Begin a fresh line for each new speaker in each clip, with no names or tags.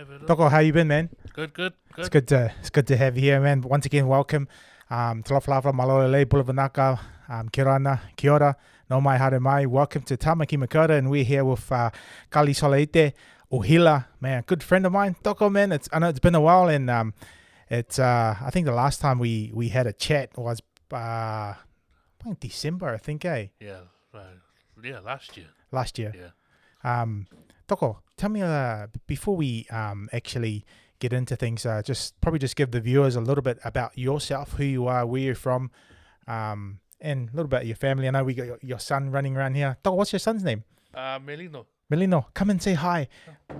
And we're live.
Yeah, live it up.
Toko, how you been, man?
Good, good, good.
It's good to it's good to have you here, man. Once again, welcome. Um, Lawhalawhala, Malolele, Bulavanaka, um, Kia ora, Kia ora, no mai hare mai. Welcome to Tamaki Makaurau, and we're here with uh, Kali Soleite Ohila, man, good friend of mine. Toko, man, it's I know it's been a while, and um, it's uh, I think the last time we we had a chat was uh, in December, I think, eh,
Yeah, right. Yeah, last year.
last year.
Yeah.
Um, Toko, tell me uh, before we um, actually get into things, uh, just probably just give the viewers a little bit about yourself, who you are, where you're from, um, and a little bit of your family. I know we got your, your son running around here. Toko, what's your son's name?
Uh, Melino.
Melino, come and say hi.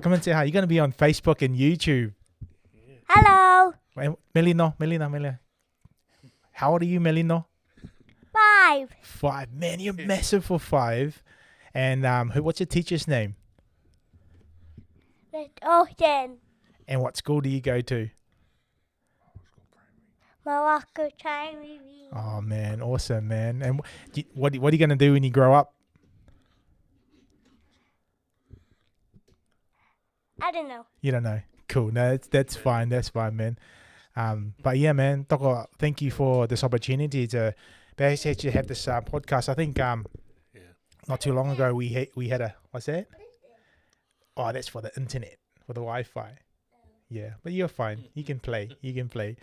Come and say hi. You're going to be on Facebook and YouTube.
Hello.
Melino, Melino, Melino. How old are you, Melino?
Five.
Five. Man, you're massive for five. And um, who? What's your teacher's name?
Let Ocean.
And what school do you go to?
Morocco Primary.
Oh man, awesome man! And wh- do you- what what are you gonna do when you grow up?
I don't know.
You don't know. Cool. No, that's that's fine. That's fine, man. Um, but yeah, man, Toko, thank you for this opportunity to basically have this uh, podcast. I think um,
Yeah.
not too long ago we had we had a what's that? Oh, that's for the internet for the Wi-Fi. Yeah, but you're fine. You can play. You can play.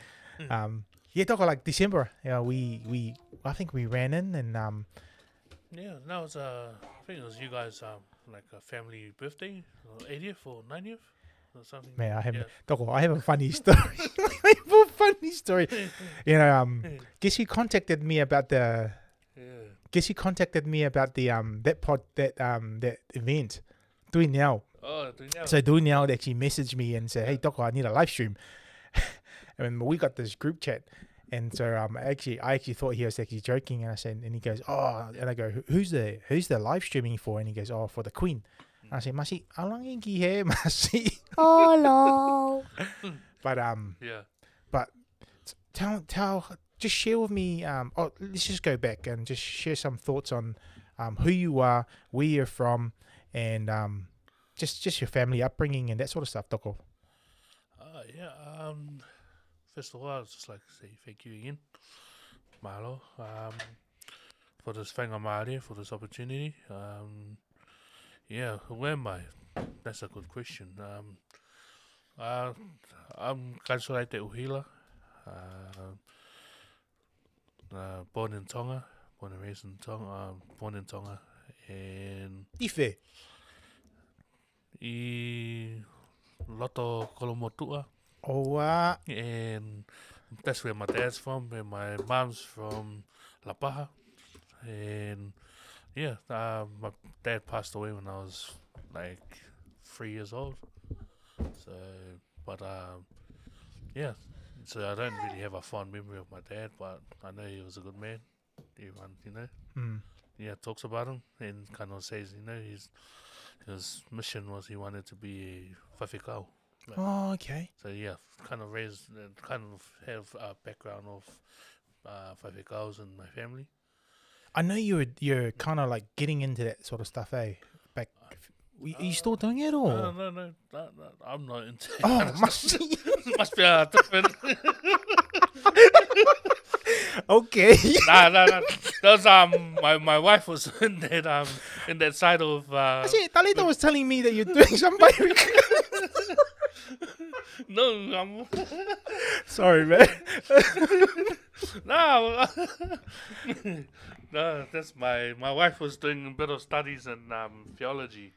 Um, yeah, Toko, like December. Yeah, we we I think we ran in and um,
Yeah, that was, uh, I think it was you guys, um, like a family birthday, or 80th or 90th or something.
Man, I have
Yeah.
I have a funny story. I have a funny story. You know, um, guess you contacted me about the.
Yeah.
Guess you contacted me about the um that pod that um that event. Doing now.
Oh, do?
So doing now actually messaged me and said, "Hey, Toko, I need a live stream." and we got this group chat, and so um actually I actually thought he was actually joking, and I said, and he goes, "Oh," and I go, "Who's the who's the live streaming for?" And he goes, "Oh, for the Queen." And I said, "Masi, how long ingi he masi?"
Hello.
But um.
yeah.
But tell tell just share with me um oh let's just go back and just share some thoughts on um who you are where you're from and um just just your family upbringing and that sort of stuff Toko.
Uh, yeah, um, first of all, I'd just like to say thank you again, Marlo, um, for this faingamālie, for this opportunity. Um, yeah, who am I? That's a good question. Um, uh, I'm Kansorei Te Uhila, uh, uh, born in Tonga, born and raised in Tonga, uh, born in Tonga, and
Ife.
I Loto Kolomotua.
Oh uh,
and that's where my dad's from, and my mom's from Lapaha, and yeah, uh, my dad passed away when I was like three years old. So, but um, yeah, so I don't really have a fond memory of my dad, but I know he was a good man. Everyone, you know,
mm,
yeah, talks about him and kind of says, you know, his his mission was he wanted to be a faifekau.
oh okay.
So yeah, kind of raised, uh, kind of have a background of uh, faifekau's in my family.
I know you're you're kind of like getting into that sort of stuff eh back are you still doing it or
No, no, no, no, no, I'm not into.
oh must
must be a different.
okay
nah, nah, nah. That was um, my my wife was in that um, in that side of uh,
See, Talita was telling me that you're doing something
no, um,
sorry man
no, no. That's my my wife was doing a bit of studies in um theology.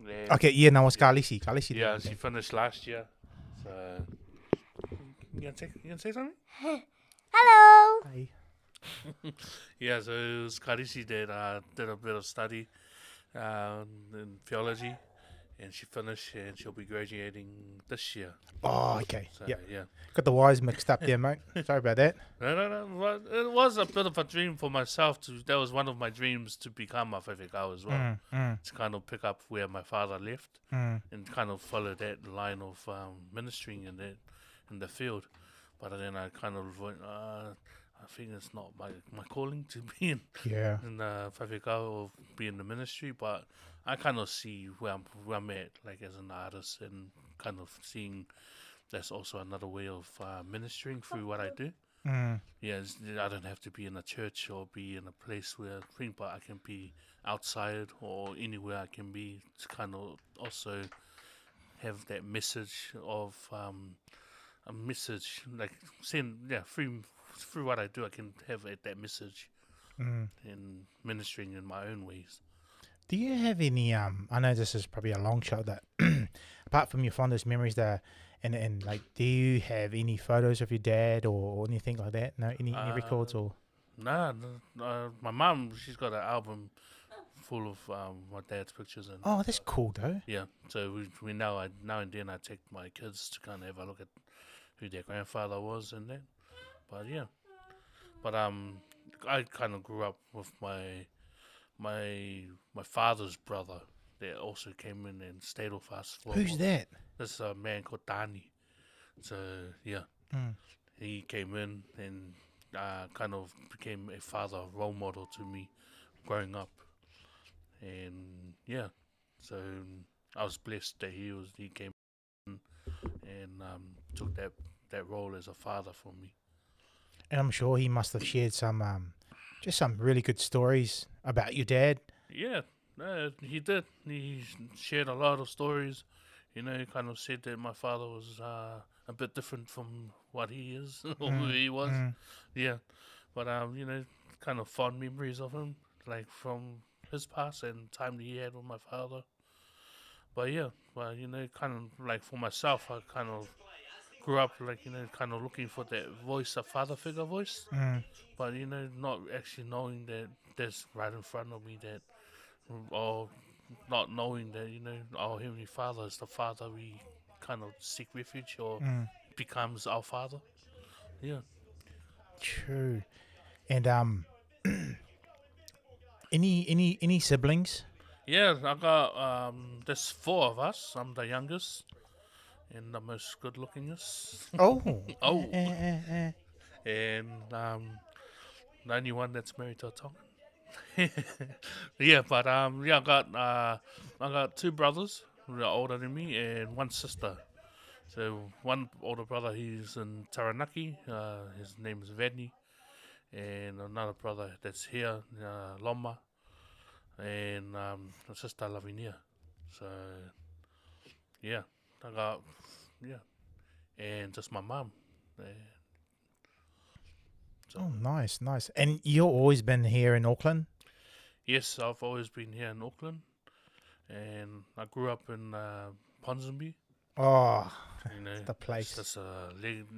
And
okay yeah now it's Kalisi Kalisi
Yeah, she finished last year. So you gonna say you gonna say something?
Hello.
Hi.
Yeah, so it was Karisi that uh, did a bit of study um, in theology, and she finished, and she'll be graduating this year.
oh okay
So
yeah
yeah,
Got the wires mixed up there, mate. Sorry about that.
no, no, no. It was a bit of a dream for myself to. That was one of my dreams to become a faifekau as well.
Mm, mm,
To kind of pick up where my father left
mm.
and kind of follow that line of um, ministering in that in the field. But then I kind of went, uh, I think it's not my my calling to be in
Yeah.
in the faifekau or be in the ministry, but I kind of see where I'm where I'm at, like as an artist, and kind of seeing that's also another way of uh, ministering through what I do.
Mm.
Yeah, it's, I don't have to be in a church or be in a place where thing, but I can be outside or anywhere I can be to kind of also have that message of um, a message like saying yeah through through what I do I can have that message
Mm.
in ministering in my own ways.
Do you have any? Um, I know this is probably a long shot. That apart from your fondest memories, there, and and like, do you have any photos of your dad or, anything like that? No, any, any records
Uh,
or?
Nah, no, uh, my mum she's got an album full of um, my dad's pictures and
Oh, that's cool though.
Yeah, so we we now I now and then I take my kids to kind of have a look at who their grandfather was and that. But yeah, but um, I kind of grew up with my my my father's brother that also came in and stayed with us for.
Who's that?
This a man called Danny. So yeah,
Mm.
he came in and uh, kind of became a father role model to me growing up, and yeah, so I was blessed that he was he came in and um, took that that role as a father for me.
And I'm sure he must have shared some, um, just some really good stories about your dad.
Yeah, no, he did. He shared a lot of stories. You know, he kind of said that my father was uh, a bit different from what he is or who he was.
Mm.
Yeah, but um, you know, kind of fond memories of him, like from his past and time that he had with my father. But yeah, well, you know, kind of like for myself, I kind of grew up like you know, kind of looking for that voice, a father figure voice.
Mm.
But you know, not actually knowing that that's right in front of me, that or not knowing that you know, our heavenly Father is the Father we kind of seek refuge or
Mm.
becomes our Father. Yeah.
True. And um, any any any siblings?
Yeah, I got um there's four of us. I'm the youngest and the most good lookingest.
Oh.
Oh.
Eh, eh, eh.
and um the only one that's married to a Tongan. yeah, but um yeah I got uh I got two brothers who are older than me and one sister. So one older brother he's in Taranaki, uh his name is Vedni. And another brother that's here, uh, Loma, and um, a sister Lavinia. So, yeah, I got, yeah, and just my mum. Uh, so,
Oh, nice, nice. And you've always been here in Auckland.
yes, I've always been here in Auckland, and I grew up in uh, Ponsonby.
Oh,
You know,
the place.
It's just a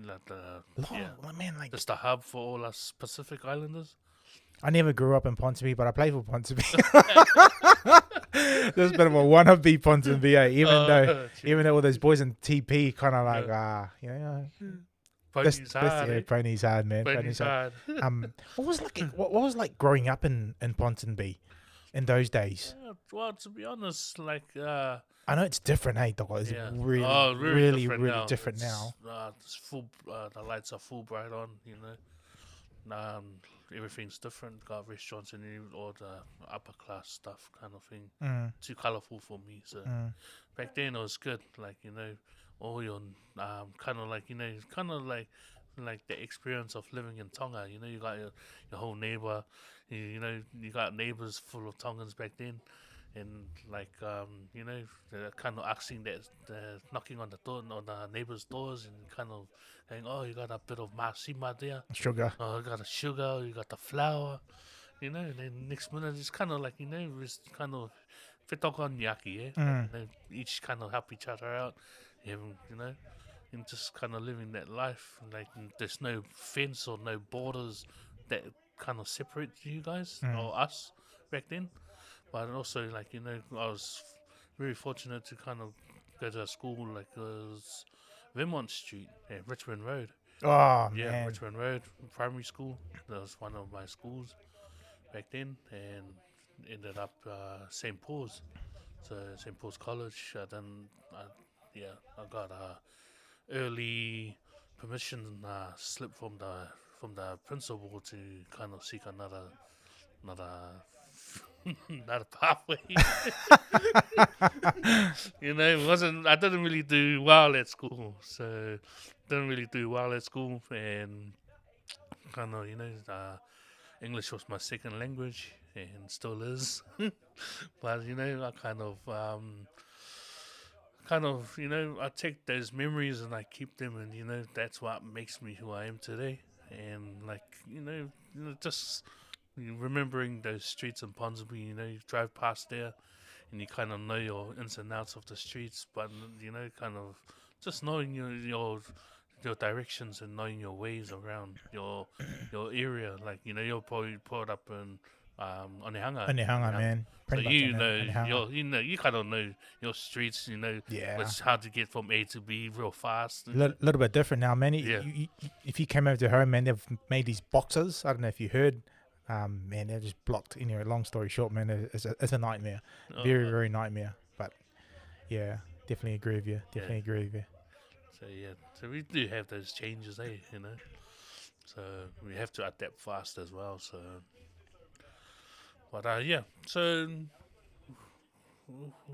like the,
Lo-
yeah,
man, like
just a hub for all us Pacific Islanders.
I never grew up in Ponsonby, but I played for Ponsonby. There's a bit of a wannabe Ponsonby, eh? even
Uh,
though
gee,
even though all those boys in TP kind of like ah, you know,
pony's
this, this, yeah,
eh?
pony's hard, man.
Pony's
Pony's hard.
hard.
Um, what was like what, what was like growing up in in Ponsonby in those days?
Yeah, well, to be honest, like uh,
I know it's different, hey, dog. It's
yeah,
really,
oh,
really,
different
really
now.
different
It's,
now.
Uh, it's full. Uh, the lights are full bright on. You know, um, everything's different. Got restaurants and all the upper class stuff, kind of thing.
Mm,
Too colorful for me. So
mm,
back then it was good. Like you know, all your um, kind of like you know, it's kind of like like the experience of living in Tonga. You know, you got your, your whole neighbor. You, you know, you got neighbors full of Tongans back then, and like um, you know, kind of asking that, uh, knocking on the door on the neighbors' doors, and kind of saying, "Oh, you got a bit of masima there.
sugar.
Oh, you got the sugar. You got the flour." You know, and then next minute it's kind of like you know, it's kind of fitokon yaki, eh?
Mm.
know, each kind of help each other out, and, you know, and just kind of living that life. Like there's no fence or no borders that kind of separate you guys
Mm.
or us back then. But also, like you know, I was very fortunate to kind of go to a school like was Vermont Street, yeah, Richmond Road.
Oh
Yeah,
man,
Richmond Road primary school. That was one of my schools back then, and ended up uh, St Paul's. So St Paul's College. I then, I, yeah, I got a early permission uh, slip from the from the principal to kind of seek another another another pathway. you know, it wasn't I didn't really do well at school, so didn't really do well at school, and kind of you know, uh, English was my second language and still is, but you know, I kind of um, kind of you know I take those memories and I keep them, and you know that's what makes me who I am today, and like you know, you know just remembering those streets in Ponsonby, you know, you drive past there and you kind of know your ins and outs of the streets, but you know, kind of just knowing your your your directions and knowing your ways around your your area. Like you know, you're probably put up in um, Onehunga.
Onehunga, man.
So
Pretty much
you know, your, you know, you kind of know your streets. You know,
Yeah.
it's hard to get from A to B real fast.
a little, little bit different now, man.
Yeah.
You, you, if you came over to home, man, they've made these boxes. I don't know if you heard. Um, man, they're just blocked. Anyway, long story short, man, it's a, it's a nightmare.
Uh,
Very,
uh,
very nightmare. But yeah, definitely agree with you. Definitely agree with you.
So yeah, so we do have those changes, eh? You know, so we have to adapt fast as well. So, but uh, yeah, so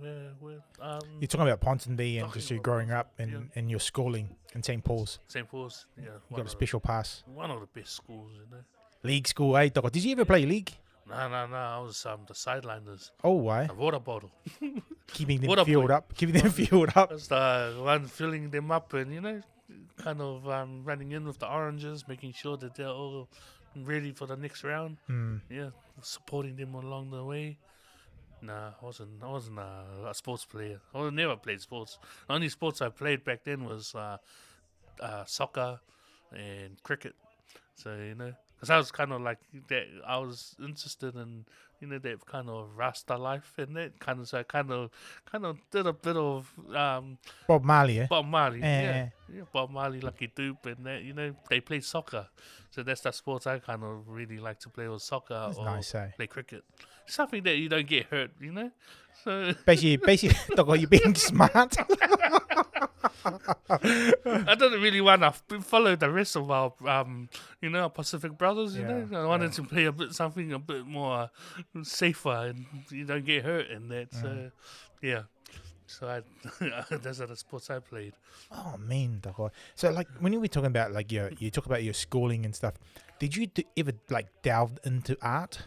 where, where, um,
You're talking about Ponsonby and just you growing up and, and your schooling in St. Paul's.
St. Paul's, yeah,
You got a special pass.
one of the best schools, you know.
League school, eh? Did you ever play league?
No, no, no, I was um the sideliners,
Oh, why?
the water bottle.
Keeping them
a
fueled
boy.
up. Keeping them fueled up.
Was the one filling them up and you know, kind of um running in with the oranges, making sure that they're all ready for the next round.
Mm.
yeah, supporting them along the way. Nah, I wasn't. I wasn't a, a sports player. I never played sports. The only sports I played back then was uh, uh, soccer and cricket. So you know, because I was kind of like that. I was interested in you know that kind of Rasta life and that kind of. So I kind of kind of did a bit of um,
Bob Marley, eh?
Bob Marley. Yeah, yeah, Bob Marley, Lucky Dube, and that. You know, they play soccer. So that's the sports I kind of really like to play was soccer
That's
or
nice, eh?
play cricket. Something that you don't get hurt, you know. So
Basically, basically, Toko, you're being smart.
I didn't really want to follow the rest of our, um, you know, our Pacific brothers. You
Yeah,
know, I wanted to play a bit something a bit more safer and you don't get hurt in that.
Mm.
So, yeah. So I, those are the sports I played.
Oh man, Toko. So like when you were talking about like your you talk about your schooling and stuff, did you d- ever like delve into art?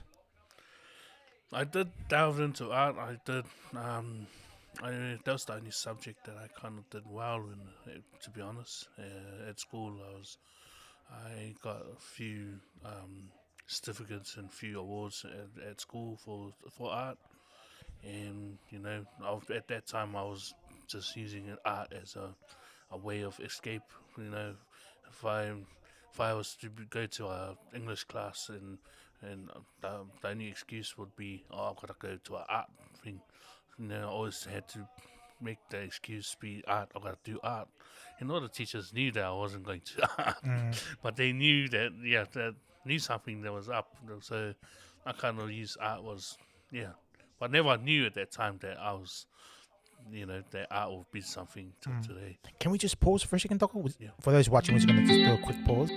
I did delve into art. I did. Um, I that was the only subject that I kind of did well in. uh, To be honest, uh, at school I was, I got a few um, certificates and few awards at, at school for for art, and you know, at that time I was just using art as a a way of escape. You know, if I if I was to go to a English class and and um, the, the only excuse would be, oh, I've got to go to an art thing. You know, I always had to make the excuse be art. I've got to do art. And all the teachers knew that I wasn't going to art, mm. but they knew that, yeah, that knew something that was up. So I kind of used art was, yeah. But never knew at that time that I was, you know, that art would be something till mm. today.
Can we just pause for a second? Was-
Yeah.
For those watching, we're just gonna just do a quick pause.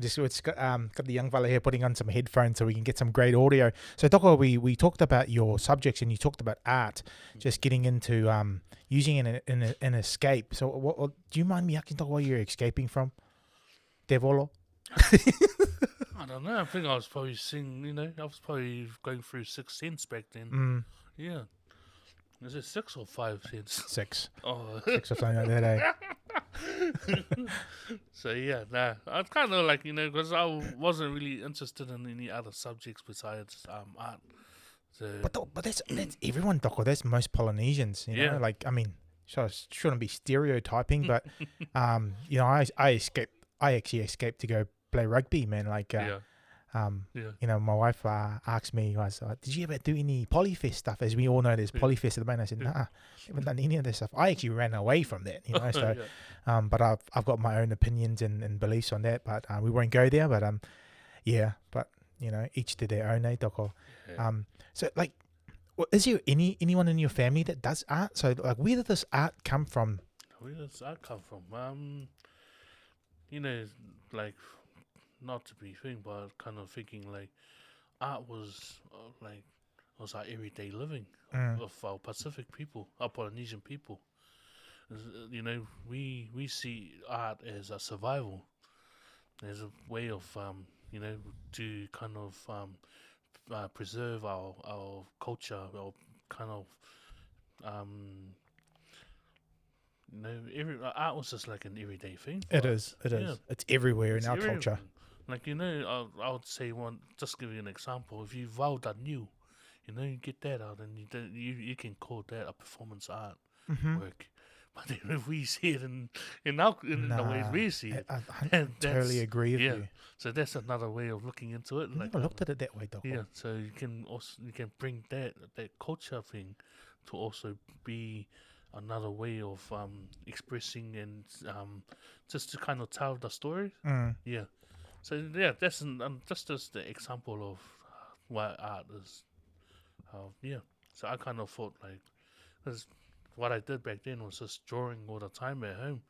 Just, just got, um, got the young fella here putting on some headphones so we can get some great audio. So, Toko, we, we talked about your subjects and you talked about art, just getting into um, using it in, in an escape. So, what, what, do you mind me asking, Toko, where you're escaping from? Devolo?
I don't know. I think I was probably seeing, you know, I was probably going through six cents back then.
Mm,
Yeah. Is it six or five cents?
six.
Oh,
Six or something like that, eh?
so yeah, nah, I kind of like you know because I wasn't really interested in any other subjects besides um art. So
But tho- but that's that's everyone, Doko. That's most Polynesians. You
Yeah.
know, like I mean, so shouldn't be stereotyping, but um, you know, I I escaped. I actually escaped to go play rugby, man. Like, uh,
yeah,
um,
yeah,
you know, my wife uh, asked me, was, uh, did you ever do any polyfest stuff? As we all know, there's
Yeah.
polyfest at the moment. I said, nah, haven't done any of this stuff. I actually ran away from that, you know. So,
yeah.
um, but I've I've got my own opinions and, and beliefs on that. But uh, we won't go there. But um, yeah. But you know, each to their own, eh, Doko.
Yeah.
Um, so like, wha- is there any anyone in your family that does art? So like, where did this art come from?
Where does that come from? Um, you know, like not to be thing, but kind of thinking like art was uh, like was our everyday living
Mm.
of our Pacific people, our Polynesian people. Uh, You know, we we see art as a survival, as a way of um, you know, to kind of um, uh, preserve our our culture, or kind of um, you know, every uh, art was just like an everyday thing.
It is. It is.
Yeah.
It's everywhere
It's
in our culture.
Like you know, I, I would say one. Just give you an example. If you vowed that new, you know, you get that out, and you you you can call that a performance art
Mm-hmm.
work. But then if we see it in in our in the way we see it,
I, I totally agree with
yeah.
you.
so that's another way of looking into it.
I
Like
never looked at it that way, Doc.
yeah, so you can also you can bring that that culture thing to also be another way of um expressing and um just to kind of tell the story.
Mm.
Yeah. So yeah, that's an, um, just as the example of what art is. Uh, yeah. So I kind of thought like, 'cause what I did back then was just drawing all the time at home.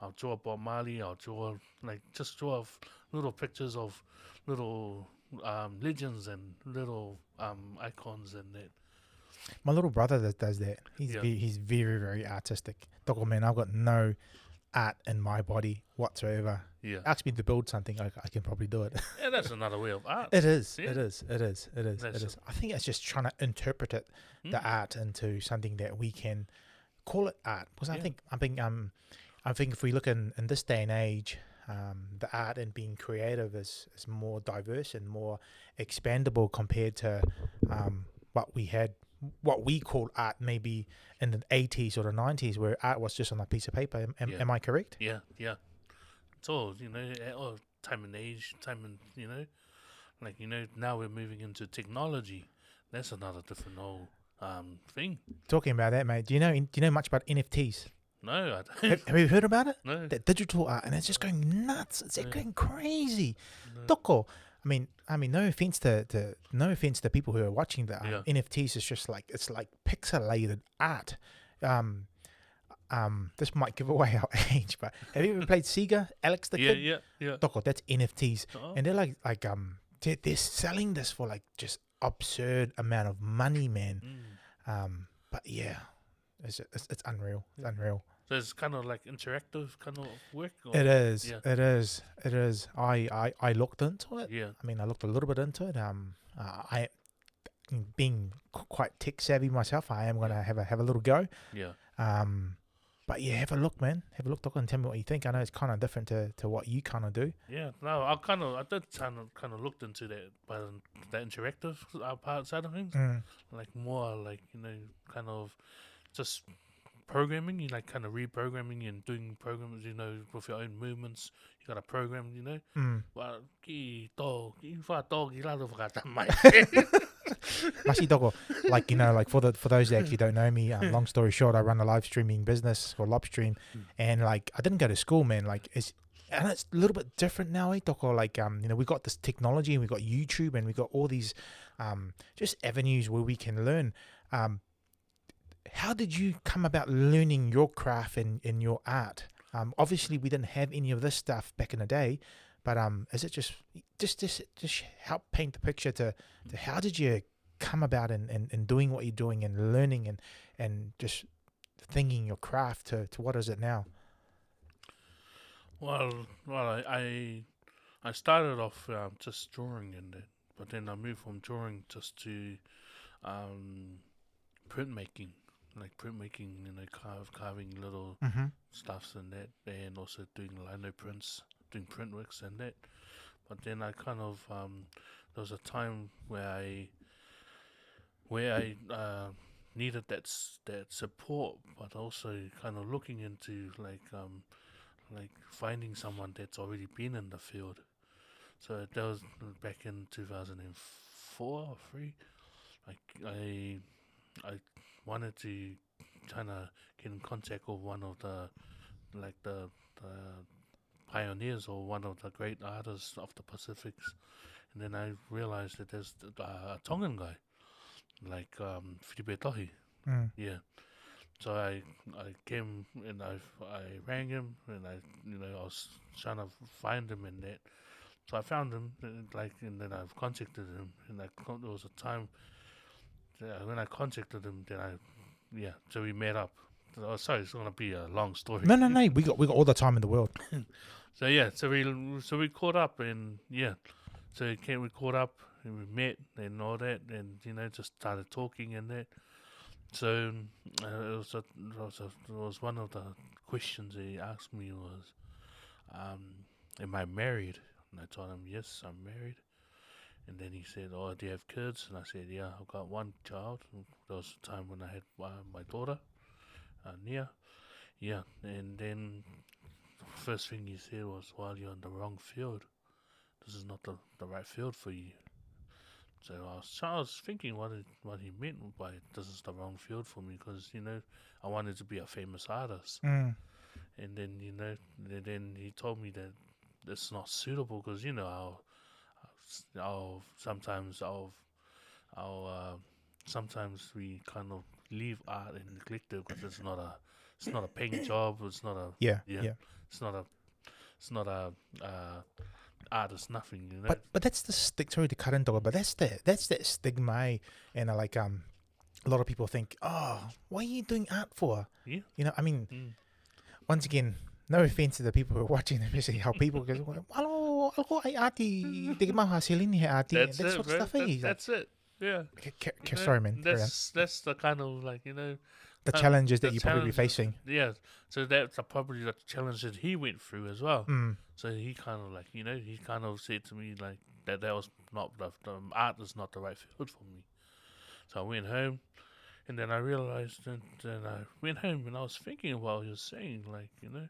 I'll draw Bob Marley. I'll draw like just draw little pictures of little um, legends and little um, icons and that.
My little brother that does that. He's
Yeah.
ve- he's very very artistic. Doc, man, I've got no art in my body whatsoever.
Yeah.
Ask me to build something, I, I can probably do it.
yeah, that's another way of art.
It is.
Yeah.
It is. It is. It is.
That's
it is. I think it's just trying to interpret it, the
Mm.
art, into something that we can call it art. Because I think I think um, I think if we look in in this day and age, um, the art and being creative is is more diverse and more expandable compared to um what we had. What we call art maybe in the 80s or the 90s, where art was just on a piece of paper. Am,
Yeah.
am I correct?
Yeah, yeah. It's all you know, all time and age, time and you know, like you know, now we're moving into technology. That's another different whole um thing.
Talking about that, mate. Do you know? Do you know much about NFTs?
No, I don't.
have, have you heard about it?
no,
that digital art, and it's just going nuts. It's
Yeah.
going crazy.
no.
I mean, I mean, no offense to, to no offense to people who are watching the
Yeah.
NFTs. It's just like it's like pixelated art. Um, um, this might give away our age, but have you ever played Sega, Alex the
yeah,
Kidd?
yeah, yeah.
Doko, that's NFTs,
Oh,
and they're like like um they're, they're selling this for like just absurd amount of money, man.
mm.
Um, but yeah, it's it's, it's unreal. It's unreal.
So it's kind of like interactive kind of work. Or?
It is.
yeah.
It is. It is. I, I, I looked into it.
Yeah,
I mean, I looked a little bit into it. Um, uh, I, being quite tech savvy myself, I am gonna have a have a little go.
yeah,
Um, but yeah, have a look, man. Have a look, Doc, and tell me what you think. I know it's kind of different to, to what you kind of do.
yeah. No, I kind of, I did kind of, kind of looked into that, but um, that interactive uh, part side of things,
Mm.
like more like you know, kind of just programming. You like kind of reprogramming and doing programs. You know, with your own movements. You got a program. You know.
Mm.
Well, ki to, ki fa to, ki la do whakata mai.
Dogo, like you know, like for the for those that actually don't know me, um, long story short, I run a live streaming business called Lopstream,
Mm.
and like I didn't go to school, man. Like it's and it's a little bit different now, eh, Dogo? Like um, you know, we got this technology and we got YouTube and we got all these um just avenues where we can learn. Um, how did you come about learning your craft and, and your art? Um, obviously we didn't have any of this stuff back in the day, but um, is it just just just just help paint the picture to, to how did you come about in, in, in doing what you're doing and learning and and just thinking your craft to, to what is it now?
well, well, I, I, I started off um, just drawing in it, but then I moved from drawing just to um, printmaking. Like printmaking, you know, carve, carving little
Mm-hmm.
stuffs and that, and also doing lino prints, doing print works and that. But then I kind of um, there was a time where I where I uh, needed that that support, but also kind of looking into like um, like finding someone that's already been in the field. So that was back in two thousand and four or three. Like I I wanted to kind of get in contact with one of the like the, the pioneers or one of the great artists of the Pacifics, and then I realized that there's th- uh, a Tongan guy, like um, Filipe Tohi.
Mm.
Yeah. So I I came and I I rang him and I you know I was trying to find him in that. So I found him and like and then I've contacted him and I there was a time that when I contacted him then I yeah so we met up. Oh, sorry, it's gonna be a long story.
No, no, no. We got we got all the time in the world.
So yeah, so we so we caught up and yeah, so we came we caught up and we met and all that and you know just started talking and that. So uh, it was a, it was a, it was one of the questions he asked me was, um, "Am I married?" And I told him, "Yes, I'm married." And then he said, "Oh, do you have kids?" And I said, "Yeah, I've got one child." There was a time when I had uh, my daughter, uh, Nia. Yeah, and then the first thing he said was, "Well, you're in the wrong field. This is not the, the right field for you." So I was, I was thinking what it, what he meant by this is the wrong field for me because you know I wanted to be a famous artist,
Mm.
and then you know and then he told me that it's not suitable because you know I'll, I'll, sometimes I'll I'll uh, sometimes we kind of leave art and neglect it because it's not a it's not a paying job. It's not a
Yeah,
Yeah.
yeah.
it's not a it's not a uh, art is nothing. You know.
But but that's the stick. Sorry to cut into it, but that's the that's that stigma, eh? and uh, like um, a lot of people think, oh, what are you doing art for?
Yeah.
You know, I mean,
Mm.
once again, no offense to the people who are watching, the especially how people go, hello, ako ay ati, di ka mahasilin ni ati.
that's
That's
it,
what
bro.
stuff
That-
is. Like,
it. Yeah.
ca- ca-
You know,
sorry, man.
That's that's the kind of like you know
The
um,
challenges that
the
you probably be facing.
yeah. So that's probably the challenge that he went through as well.
Mm.
So he kind of like you know he kind of said to me like that that was not the, the art is not the right field for me. So I went home, and then I realized that then I went home and I was thinking what he was saying like you know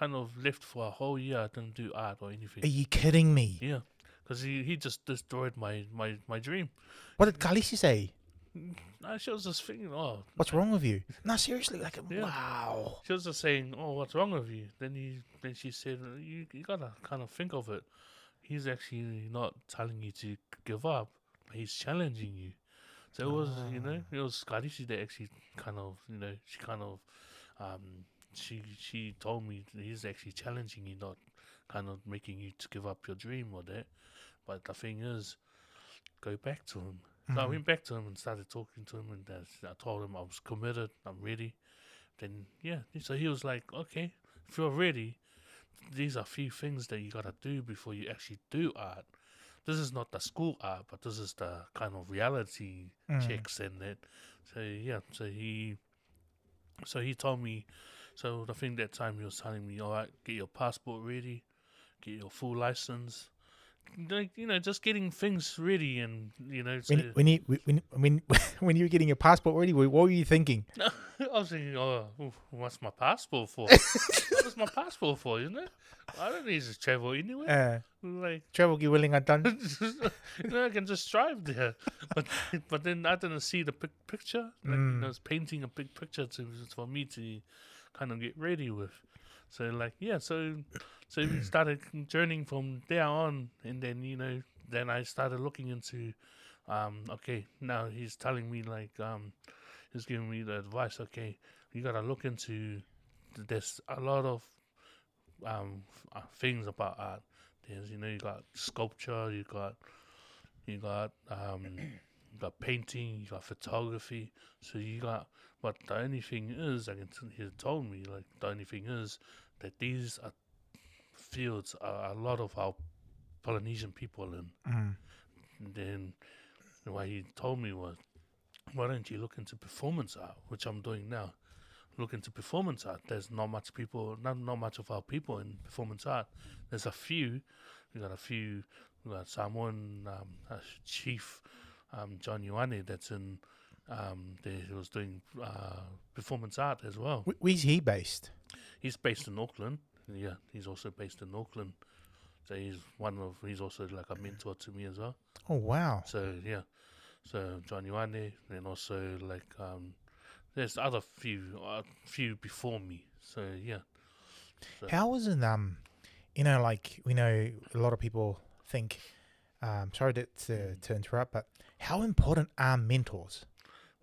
kind of left for a whole year. I didn't do art or anything.
Are you kidding me?
Yeah, because he, he just destroyed my, my, my dream.
What did Kalisi say?
I she was just thinking, oh,
What's wrong with you? No, seriously, like,
Yeah.
wow.
she was just saying, oh, what's wrong with you? Then he then she said, "Uh, you you gotta kind of think of it. He's actually not telling you to give up. He's challenging you. So it was, you know, it was Karishi that actually kind of, you know, she kind of, um, she she told me he's actually challenging you, not kind of making you to give up your dream or that. But the thing is, go back to him. So I
Mhm.
went back to him and started talking to him, and I told him I was committed, I'm ready. Then yeah, so he was like, okay, if you're ready, these are a few things that you gotta do before you actually do art. This is not the school art, but this is the kind of reality
Mm.
checks and that. So yeah, so he, so he told me, so I think that time he was telling me, all right, get your passport ready, get your full license. Like, you know, just getting things ready and you know. So
When, when you when when when you were getting your passport ready, what were you thinking?
I was thinking, oh, what's my passport for? what's my passport for? You know, I don't need to travel anywhere.
Uh,
Like,
travel ki willing I done.
you know, I can just drive there. But but then I didn't see the big picture. Like, you
Mm.
know, it's painting a big picture to for me to kind of get ready with. So like, yeah, so so we started journeying from there on, and then you know, then I started looking into, um, okay, now he's telling me like, um, he's giving me the advice. Okay, you gotta look into. th- There's a lot of um uh, things about art. There's you know you got sculpture, you got you got um you got painting, you got photography. So you got but the only thing is, I can t- he told me like the only thing is that these are fields are a lot of our Polynesian people in.
Mm.
And then what he told me was why don't you look into performance art, which I'm doing now? Look into performance art. There's not much people, not not much of our people in performance art. There's a few. We got a few. We got Samoan um, chief um, John Ioane that's in. Um, he was doing uh, performance art as well.
Where's he based?
He's based in Auckland. Yeah, he's also based in Auckland. So he's one of. He's also like a mentor to me as well.
Oh wow.
So yeah, so John Ioane, and also like um, there's other few, uh, few before me. So yeah, So-
How was it? Um, you know, like we know a lot of people think. Um, sorry to, to to interrupt, but how important are mentors?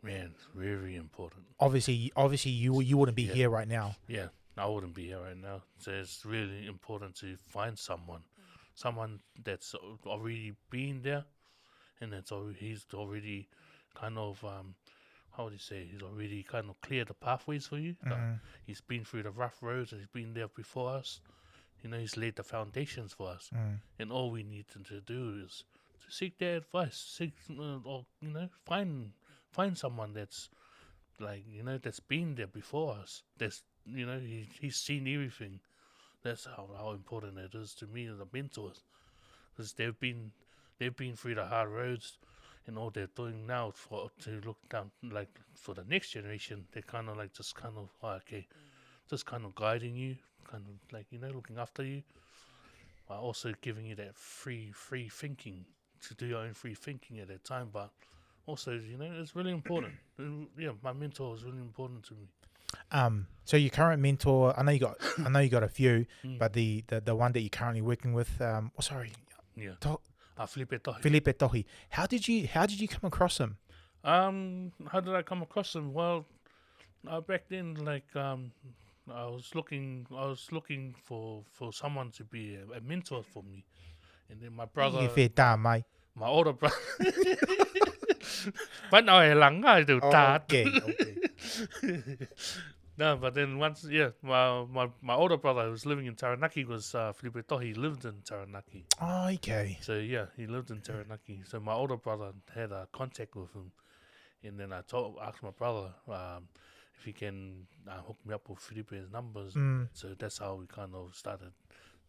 Man, very important.
Obviously, obviously you you wouldn't be
Yeah.
here right now.
Yeah, I wouldn't be here right now. So it's really important to find someone, someone that's already been there, and that's already he's already kind of um, how would you say? He's already kind of cleared the pathways for you. Like,
Mhm.
he's been through the rough roads and he's been there before us. You know, he's laid the foundations for us,
Mm.
and all we need to, to do is to seek their advice, seek uh, or you know find find someone that's like you know that's been there before us. That's you know he, he's seen everything. That's how, how important it is to me as a mentors, because they've been they've been through the hard roads, and all they're doing now for to look down like for the next generation. They're kind of like just kind of oh, okay, just kind of guiding you, kind of like you know looking after you, while also giving you that free free thinking to do your own free thinking at that time. But also you know it's really important. Yeah, my mentor is really important to me.
Um, so your current mentor, I know you got, I know you got a few,
Mm.
but the, the the one that you're currently working with, um, oh, sorry,
Yeah,
To-
uh, Filipe Tohi.
Filipe Tohi. How did you how did you come across him?
Um, how did I come across him? Well, uh, back then, like um, I was looking, I was looking for for someone to be a, a mentor for me, and then my brother,
You fair mate.
my older brother. But now I lang I do that.
Okay, okay.
no, but then once, yeah, my, my my older brother who was living in Taranaki was uh, Filipe Tohi. He lived in Taranaki.
Oh, okay.
So yeah, he lived in Taranaki. So my older brother had a contact with him, and then I told, asked my brother um, if he can uh, hook me up with Filipe's numbers.
Mm.
So that's how we kind of started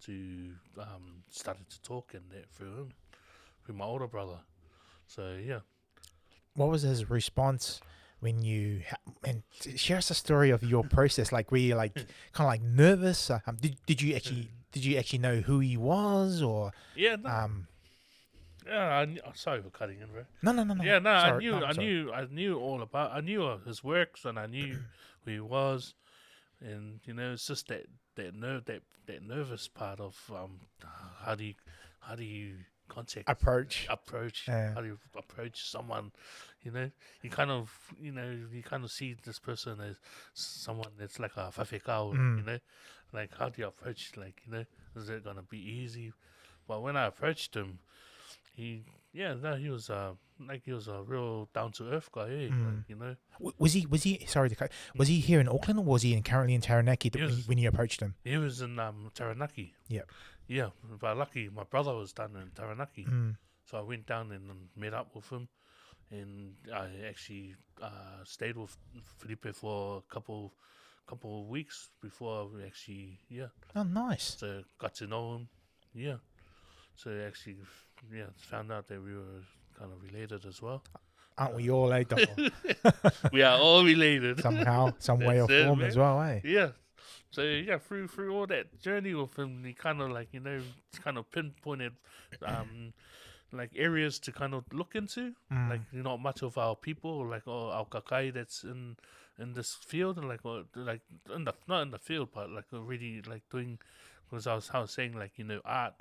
to um, started to talk and that through him, through my older brother. So yeah,
What was his response when you and share us a story of your process? Like, were you like kind of like nervous? Uh, Um, did did you actually did you actually know who he was or
yeah, no,
um?
yeah. I knew, oh, sorry for cutting in, bro.
No, no, no, no.
Yeah, no, I knew,
no,
I
sorry.
knew, I knew all about. I knew his works, and I knew who he was, and you know, it's just that that nerve, that that nervous part of um, how do you, how do you contact,
approach.
approach,
Yeah.
how do you approach someone, you know, you kind of, you know, you kind of see this person as someone that's like a faifekau,
Mm.
you know, like how do you approach, like you know, is it gonna be easy? But when I approached him, he yeah, no, he was uh like he was a real down to earth guy, eh?
Mm.
Like, you know.
W- Was he was he sorry to cut? Was he here in Auckland or was he in currently in Taranaki th-
He
when,
was-
when you approached him?
He was in um Taranaki.
Yeah.
Yeah. But lucky my brother was down in Taranaki.
Mm.
So I went down and um, met up with him and I actually uh stayed with Filipe for a couple couple of weeks before we actually yeah.
Oh, nice.
So got to know him. Yeah. So actually yeah, found out that we were kind of related as well.
Aren't we all, eh? Dom?
we are all related.
Somehow, some way or
That's it,
form
man.
as well, eh?
Yeah. So yeah, through through all that journey with him, he kind of like you know kind of pinpointed um like areas to kind of look into.
Mm.
Like you know, much of our people, like oh, our kakai that's in in this field, and like or, like in the not in the field, but like already like doing. Because I was I was saying like you know art,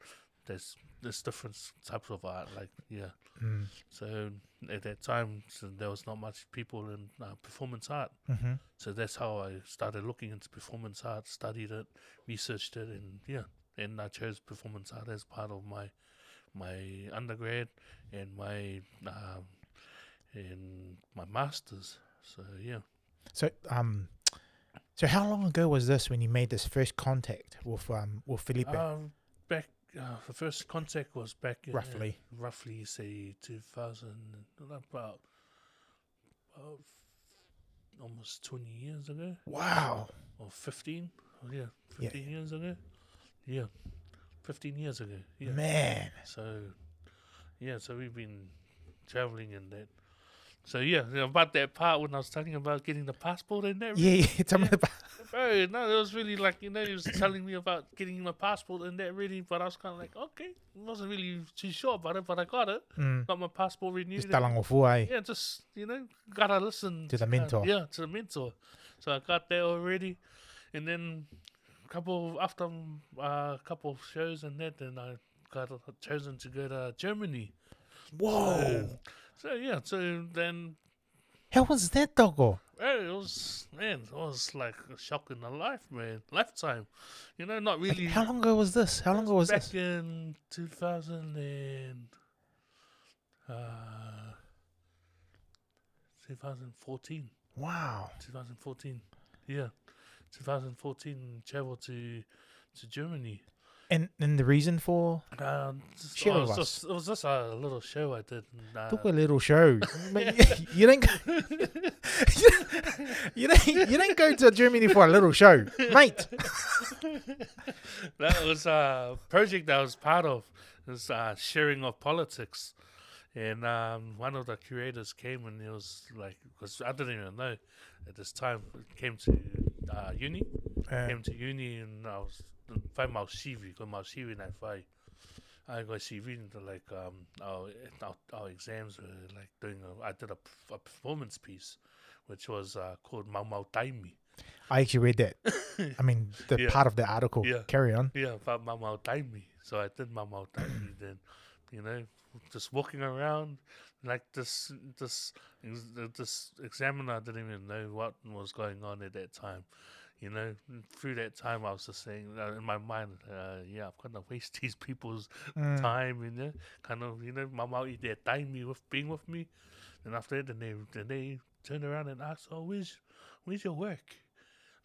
there's there's different types of art. Like yeah.
Mm.
So at that time, so there was not much people in uh, performance art.
hmm
So that's how I started looking into performance art, studied it, researched it, and yeah, and I chose performance art as part of my my undergrad and my um, and my masters. So yeah,
So, um, so how long ago was this when you made this first contact with um with Filipe?
um, back uh, the first contact was back in, uh,
Roughly.
roughly say two thousand about uh, almost 20 years ago,
Wow.
or 15. Oh, yeah,
Yeah.
15 years ago. Yeah, 15 years ago. Yeah.
Man.
So, yeah, so we've been traveling and that. So yeah, yeah, about that part when I was telling you about getting the passport and that.
Yeah, yeah. Tell me about.
Bro, no, it was really like you know he was telling me about getting my passport and that really, but I was kind of like, okay, wasn't really too sure about it, but I got it,
Mm.
got my passport renewed.
Just talang o fua, eh?
yeah, just you know, gotta listen
To the
uh,
mentor.
yeah, to the mentor. So I got that already, and then a couple of, after um, uh, a couple of shows and that, then I got uh, chosen to go to Germany.
Whoa.
So yeah, so then
How was that, doggo?
it was man, it was like a shock in the life, man, lifetime. You know, not
Like,
really.
how long ago was this? How long ago was
back
this?
in 2000 and uh, 2014.
Wow.
2014. Yeah, 2014. Traveled to to Germany.
And and the reason for
Um, just,
Share
oh, it, was
us.
just, it was just a little show I did. Uh,
took a little show. You, didn't. go- you didn't. You didn't go to Germany for a little show, mate.
that was a project I was part of. It was uh, sharing of politics, and um, one of the curators came and he was like, because I didn't even know at this time, came to uh, uni,
Uh,
came to uni, and I was five miles CV, because my CV na whai. I got CV into like um our, our our exams were like doing a I did a, a performance piece, which was uh, called Mau Mau Taimi.
I actually read that. I mean, the
Yeah.
part of the article.
Yeah.
Carry on.
Yeah, about Mau Mau Taimi. So I did Mau Mau Taimi then, you know, just walking around like this this this examiner didn't even know what was going on at that time. You know, through that time, I was just saying uh, in my mind, uh, yeah, I'm gonna waste these people's
Mm.
time, you know, kind of, you know, my eat their time me with being with me. And after that, then they then they turn around and ask, "Oh, where's where's your work?"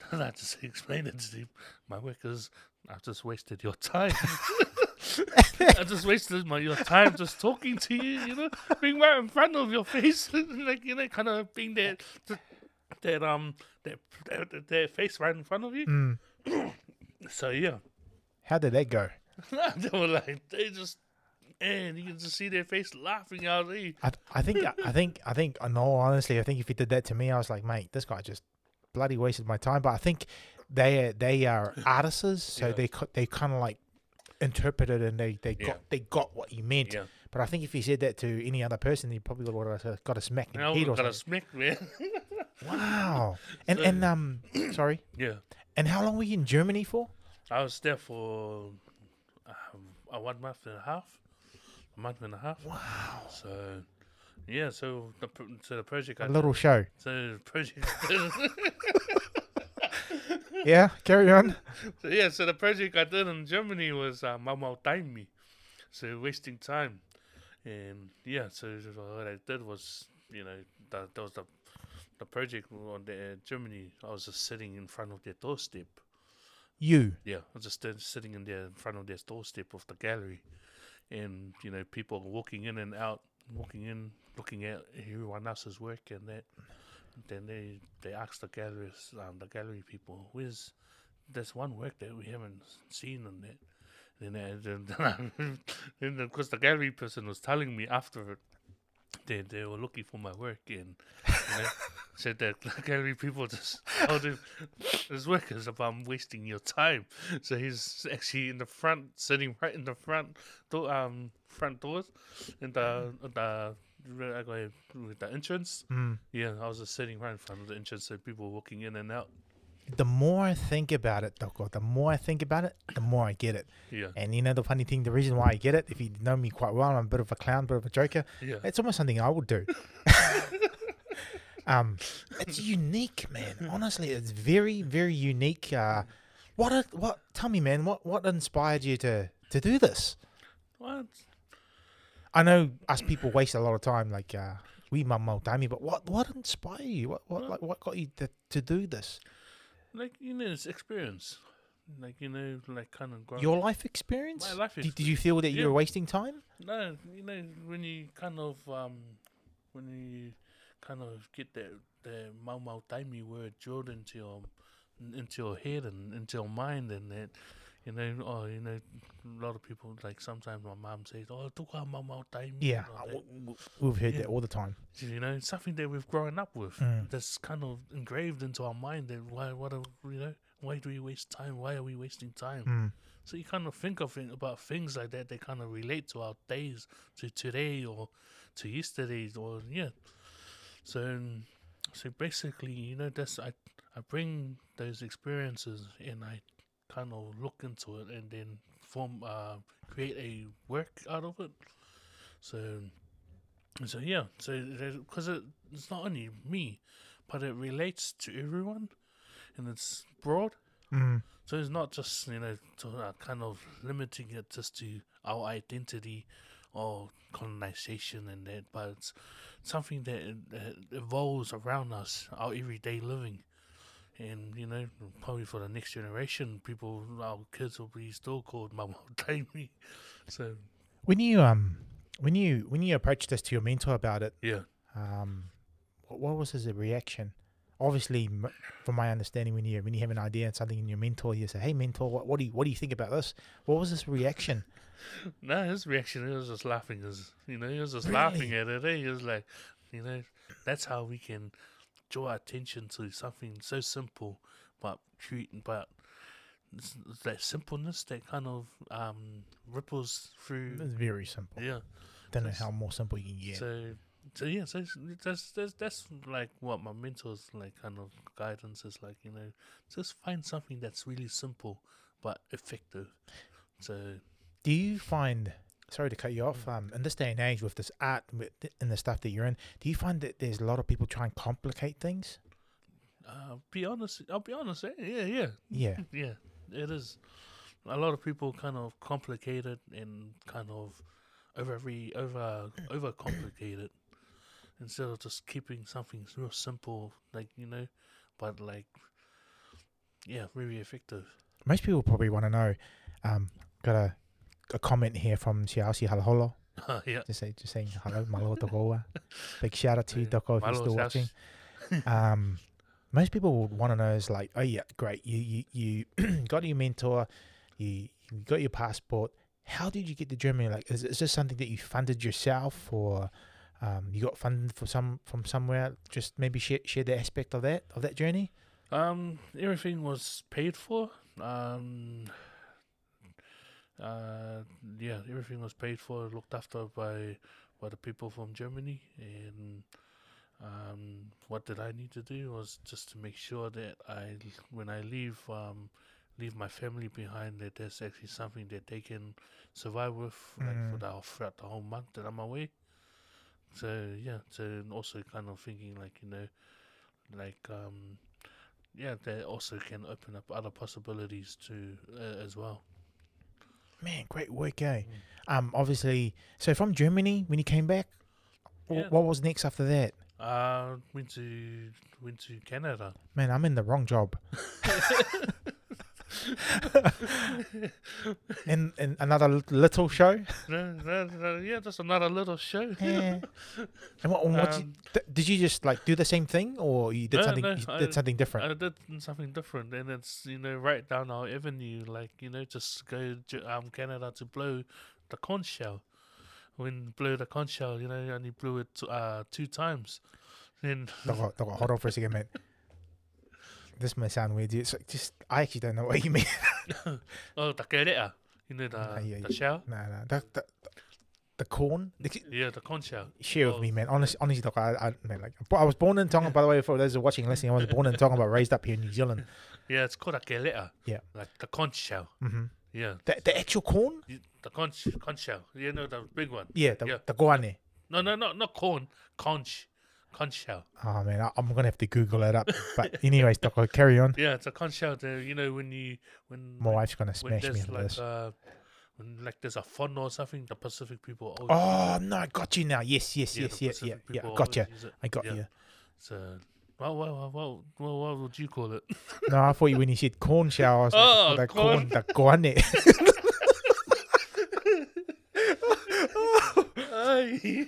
And I just explained it to them. My work is I've just wasted your time. I just wasted my your time just talking to you, you know, being right in front of your face, like you know, kind of being that that um that that, that face right in front of you.
Mm.
So yeah,
How did that go?
they were like they just and you can just see their face laughing out there.
I, I think I think I think in all honestly, I think if he did that to me, I was like, mate, this guy just bloody wasted my time. But I think they they are artists, so
Yeah.
they they kind of like interpreted and they they
Yeah.
got they got what he meant.
Yeah,
But I think if he said that to any other person, he probably would have got a smack in the head or
got a
something.
smack, man.
Wow. And and um, sorry.
yeah,
And how long were you in Germany for?
I was there for um, a one month and a half, a month and a half.
Wow.
So yeah, so the pro- so the project I
A
did-
little show.
so the project
Yeah. Carry on.
so yeah, so the project I did in Germany was uh, Mau Taimi, so wasting time, and yeah, so what I did was you know that, that was the the project on the Germany. I was just sitting in front of their doorstep.
You.
Yeah, I was just sitting in there in front of their doorstep of the gallery, and you know people walking in and out, walking in, looking at everyone else's work and that. Then they they asked the galleries, um, the gallery people, "Where's there's one work that we haven't seen on that?" Then they, then, then because the gallery person was telling me after it, they they were looking for my work and you know, said that the gallery people just told him his work is about wasting your time. So he's actually in the front, sitting right in the front door, um, front doors, in the the I go with the entrance.
Mm.
Yeah, I was just sitting right in front of the entrance, so people were walking in and out.
The more I think about it, Doko, the more I think about it, the more I get it.
Yeah,
And you know the funny thing, the reason why I get it, if you know me quite well, I'm a bit of a clown, bit of a joker.
yeah,
It's almost something I would do. um, it's unique, man. Honestly, it's very, very unique. Uh, what? a- What? Tell me, man. What? What inspired you to to do this?
what?
I know us people waste a lot of time, like uh, we mum me, but what? What inspired you? What? What? Like, what got you to, to do this?
Like you know, it's experience. Like you know, like kind of growing.
Your life experience?
My life
Did, did you feel that you
yeah.
were wasting time?
No, you know, when you kind of um, when you kind of get that the mau mau taimi word drilled into your into your head and into your mind, and that you know, oh, you know, a lot of people like sometimes my mom says, "Oh, tuka mau mau taimi."
Yeah,
or
uh,
that.
w- w- we've heard
Yeah.
that all the time.
you know, something that we've grown up with.
Mm.
That's kind of engraved into our mind. That why, what, are, you know, why do we waste time? Why are we wasting time?
Mm.
So you kind of think of it about things like that. They kind of relate to our days, to today, or to yesterday, or yeah. So, um, so basically, you know, that's I I bring those experiences and I kind of look into it and then form uh create a work out of it. So, so yeah, so because it, it's not only me, but it relates to everyone, and it's broad.
Mm.
So it's not just you know to, uh, kind of limiting it just to our identity or colonization and that, but it's something that uh, evolves around us, our everyday living, and you know probably for the next generation, people, our kids will be still called Mama Taimi. So
When you um when you when you approached this to your mentor about it,
yeah,
um, what, what was his reaction? Obviously, from my understanding, when you when you have an idea and something in your mentor, you say, "Hey, mentor, what, what do you what do you think about this?" What was his reaction?
no, his reaction he was just laughing. As you know, he was just
Really?
laughing at it. Eh? He was like, you know, that's how we can draw attention to something so simple, but cute, but it's, it's that simpleness that kind of um ripples through.
It's very simple.
Yeah.
Don't know how more simple you can get.
So, so yeah, so that's that's that's like what my mentor's like kind of guidance is like. You know, just find something that's really simple but effective. So
do you find? Sorry to cut you off. Um, in this day and age, with this art and the stuff that you're in, do you find that there's a lot of people try and complicate things?
uh, be honest, I'll be honest. eh, Yeah, yeah,
Yeah.
yeah. It is. A lot of people kind of complicate it and kind of over over over complicate it instead of just keeping something real simple, like you know, but like yeah, really effective.
Most people probably want to know. Um, got a a comment here from Siausi Halaholo.
yeah.
Just say, just saying hello, malo tokoa. Big shout out to you, Doko, if you're still watching. um, most people would want to know is like, oh yeah, great, you you you got your mentor, you, you got your passport. How did you get to Germany? Like, is, is this something that you funded yourself, or um, you got funded for some from somewhere? Just maybe share share the aspect of that of that journey.
Um, everything was paid for. Um, uh, yeah, everything was paid for, looked after by by the people from Germany, and um, what did I need to do was just to make sure that I, when I leave, um, leave my family behind, that there's actually something that they can survive with, like for
Mm.
the throughout the whole month that I'm away. So yeah, so also kind of thinking like you know, like um, yeah, that also can open up other possibilities too uh, as well.
Man, great work, eh? Um, obviously, so from Germany when you came back,
Yeah.
what was next after that?
Uh, went to went to Canada.
Man, I'm in the wrong job. in in another little show.
Yeah, just another little show.
Yeah. and what, what you,
Um,
th- did you just like do the same thing, or you did
No,
something?
no,
you
I-
did something different.
I did something different, and it's you know right down our avenue, like you know just go to um Canada to blow the conch shell. When blow the conch shell, you know, you only blew it uh two times. Then
hold on for a second, man. This may sound weird. It's like just I actually don't know what you mean.
oh, the kerea, you know the
Ah, yeah,
the shell.
no, no, the, the, the corn. The,
Yeah, the conch shell.
share with
Oh.
me, man. Honest, honestly, dog, I, I, man, like, I was born in Tonga. By the way, for those who are watching and listening, I was born in Tonga, but raised up here in New Zealand.
Yeah, it's called a kelea.
Yeah.
Like the conch shell.
hmm
Yeah.
The, the actual corn?
The conch conch shell. You know the big one.
Yeah, the,
Yeah.
the guane.
No, no, no, not corn. Conch. Conch shell.
Oh man, I, I'm gonna have to Google it up. But anyways, Doc, carry on.
Yeah, it's a conch shell. You know when you when
My
when,
wife's gonna smash me
like
this.
uh when like there's a fun or something, the Pacific people always
Oh no, I got you now. Yes, yes,
yeah,
yes,
the
yeah, yeah. I got you.
always use it.
I got
Yeah.
you.
So well, well, well, well, what would you call it?
No, I thought you when you said corn. I was
Oh,
like, the
corn.
corn, the guane.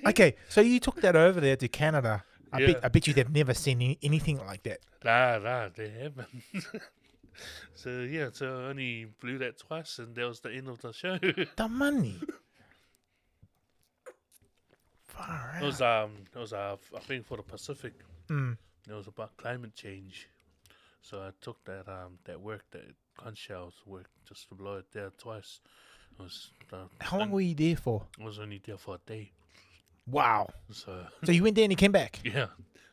okay, so you took that over there to Canada. I
Yeah.
bet I bet you they've never seen any, anything like that.
Nah, nah, they haven't. so yeah, so I only blew that twice, and that was the end of the show.
The money. Far out.
was um, it was uh, I think for the Pacific.
Mm.
It was about climate change. So I took that um that work that Conshell's work just to blow it there twice. It was uh,
How long were you there for?
I was only there for a day.
Wow.
So
So you went there and you came back.
yeah,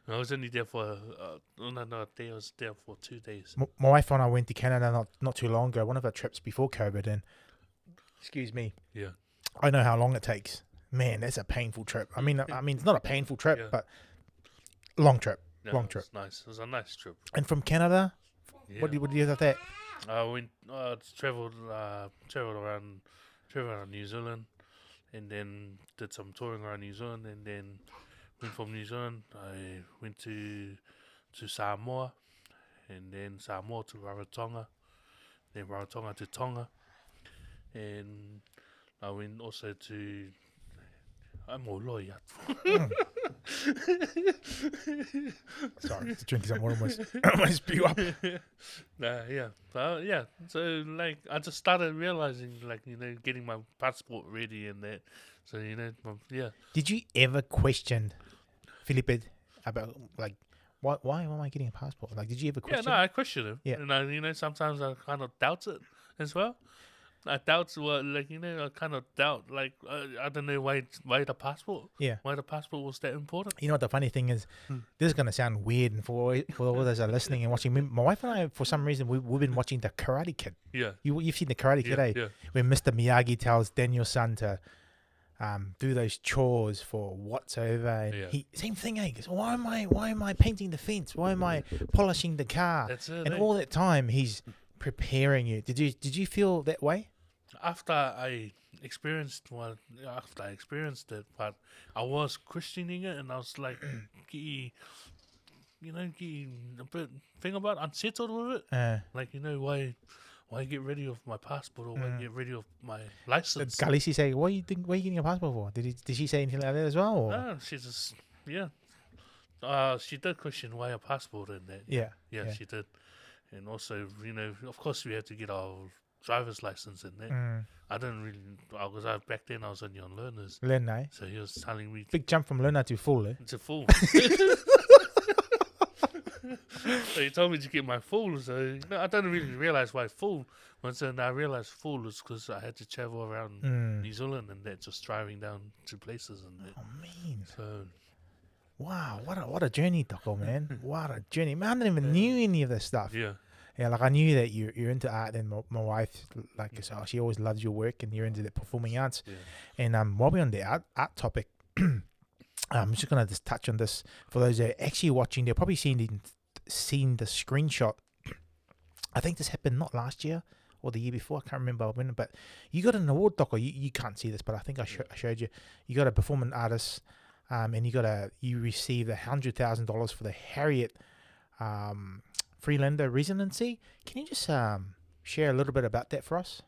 I was only there for uh, no no a day. I was there for two days.
M- my wife and I went to Canada not not too long ago. One of our trips before COVID, and excuse me,
Yeah,
I know how long it takes. Man, that's a painful trip. I mean, I mean, it's not a painful trip,
Yeah.
but long trip.
yeah
Long
it was nice. It was a nice trip.
And from Canada,
Yeah.
what do you, what do you that?
I went, uh, traveled, uh, traveled around, traveled around New Zealand, and then did some touring around New Zealand, and then went from New Zealand. I went to to Samoa, and then Samoa to Rarotonga, then Rarotonga to Tonga, and I went also to. I'm all lawyer.
Sorry, drinking some water. Almost, almost spew up.
Nah, yeah, uh, yeah. So like, I just started realizing, like, you know, getting my passport ready and that. So you know, my, yeah,
Did you ever question Filipe about like why why am I getting a passport? Like, did you ever question? yeah.
No, I question him.
Yeah.
and I, you know, sometimes I kind of doubt it as well. I doubt what, like, you know, I kind of doubt, like, uh, I don't know why, why the passport,
yeah.
why the passport was that important.
You know what the funny thing is?
Hmm.
This is gonna sound weird, and for all- for all those that are listening and watching, my wife and I, for some reason, we we've been watching the Karate Kid.
Yeah,
You you've seen the Karate
yeah,
Kid, eh?
yeah,
When Mr. Miyagi tells Daniel Son to um, do those chores for what's over, and
Yeah.
he same thing, eh? He goes, why am I why am I painting the fence? Why am I polishing the car?
that's it.
and
eh?
all that time, he's preparing you. Did you did you feel that way?
After I experienced what after I experienced it, but I was questioning it, and I was like, you know, a bit thing about unsettled with it.
Uh,
Like, you know, why, why get rid of my passport or why
Mm.
get rid of my
did
license?
Khaleesi say, "What you think? What are you getting a passport for?" Did he, did she say anything like that as well? Or?
No, she just yeah. Uh, she did question why a passport and that.
yeah,
Yeah,
yeah.
she did. And also, you know, of course, we had to get our driver's license and that.
Mm.
I didn't really, because I, back then I was only on learners.
Learn, eh?
So he was telling me
Big jump from learner to full, eh?
a fool. so he told me to get my full. So no, I didn't really realize why full. Once then I realized full was because I had to travel around
Mm.
New Zealand and that, just driving down to places and that.
Oh man,
So
wow, what a what a journey, Doko man. what a journey, man. I didn't even knew any of this stuff.
yeah,
Yeah, like I knew that you you're into art, and my, my wife, like yourself, she always loves your work, and you're into the performing arts.
yeah,
And um, while we're on the art, art topic, I'm just gonna just touch on this for those that are actually watching. They're probably seen the, seen the screenshot. I think this happened not last year or the year before. I can't remember when, but you got an award, Doc. Or you, you can't see this, but I think I, sho- I showed you. You got a performing artist, um, and you got a you received a hundred thousand dollars for the Harriet um, Friedlander residency. Can you just um, share a little bit about that for us?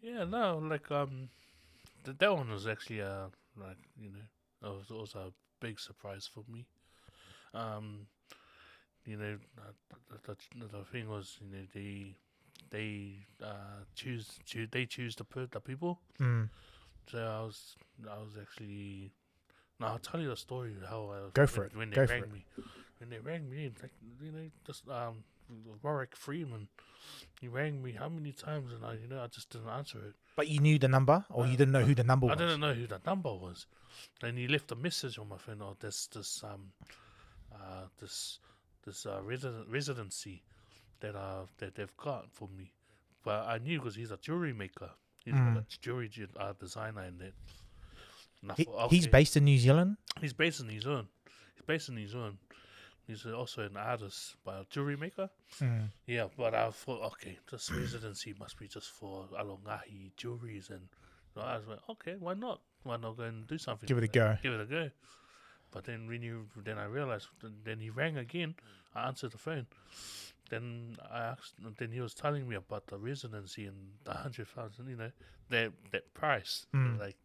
yeah. No, like um, th- that one was actually uh, like you know, that was also a big surprise for me. Um, you know, uh, the, the, the thing was, you know, they they uh choose, choose they choose the per- the people.
Mm.
So I was I was actually no, I'll tell you the story of how I
Go for
when,
it,
when they
go for
rang
it.
When they rang me, it's like you know, just um Warwick Freeman. He rang me how many times and I you know I just didn't answer it.
But you knew the number, or you
Uh,
didn't know who the number
I
was.
I didn't know who the number was. Then he left a message on my phone. Oh, this this um uh this this uh resident residency that uh that they've got for me. But I knew because he's a jewelry maker. He's
Mm.
a jewelry uh, designer and that.
He,
thought,
He's based in New Zealand.
He's based in New Zealand. He's based in New Zealand. He's also an artist, but a jewelry maker.
Mm.
Yeah, but I thought, okay, this residency must be just for alongahi jewelries, and so I was like, okay, why not? Why not go and do something?
Give it a go.
Give it a go. But then when you, then I realized, then, then he rang again. I answered the phone. Then I asked, then he was telling me about the residency and the hundred thousand, you know, that that price.
Mm.
Like,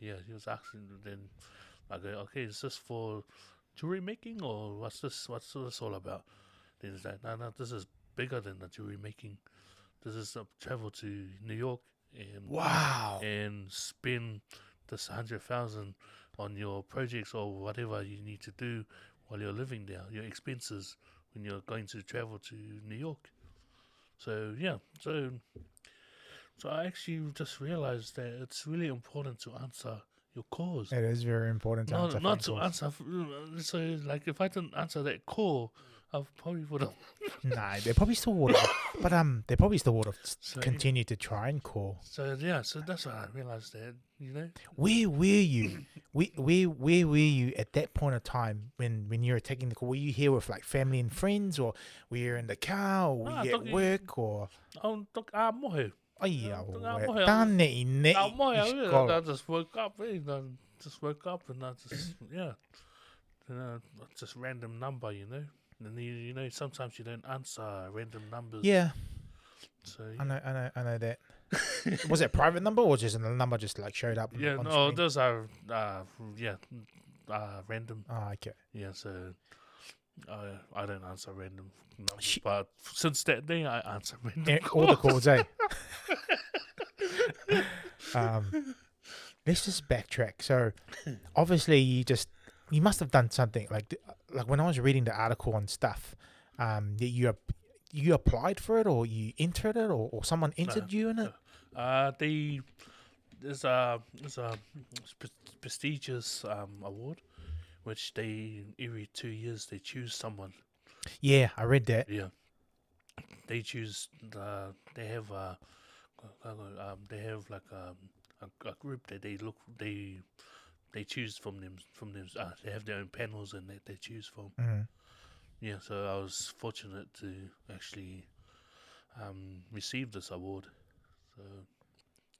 yeah, he was asking. Then I go, okay, is this for jewelry making, or what's this? What's this all about? Then like, no, no, this is bigger than the jewelry making. This is uh, travel to New York and
Wow.
and spend this hundred thousand on your projects or whatever you need to do while you're living there, your expenses when you're going to travel to New York. So yeah, so so I actually just realized that it's really important to answer your cause.
It is very important to
Not,
answer
not to
calls.
answer. So, like, if I didn't answer that call, I probably would have.
Nah, they probably still would have. but um, they probably still would have
So,
continued to try and call.
so yeah, so that's when I realized that, you know,
Where were you? where, where, where were you at that point of time when, when you were taking the call? Were you here with like family and friends, or were you in the car, or were
Ah,
you at work, or?
oh, look, ah, mohe.
Oh yeah,
Ah,
well,
mohe,
tane i ne
Ah,
i
I, just woke up, eh, I just woke up and I just, yeah, you know, just random number, you know. And you, you know, sometimes you don't answer random numbers.
Yeah,
So,
I know, I know, I know that. Was it a private number or just a number just like showed up?
yeah, no,
screen?
those are, uh, yeah, uh, random.
Oh, okay.
Yeah, so I I don't answer random numbers,
Sh-
but since that day I answer random.
Eh, all the calls, eh? um, let's just backtrack. So, obviously, you just you must have done something like like when I was reading the article and stuff. Um, that you you applied for it or you entered it or, or someone entered you in it.
Uh, they there's a there's a prestigious um award, which they every two years they choose someone.
Yeah, I read that.
Yeah, they choose the they have a um they have like um a, a group that they look they they choose from them from them. Uh, they have their own panels and that they choose from.
Mhm.
Yeah, so I was fortunate to actually um, receive this award. So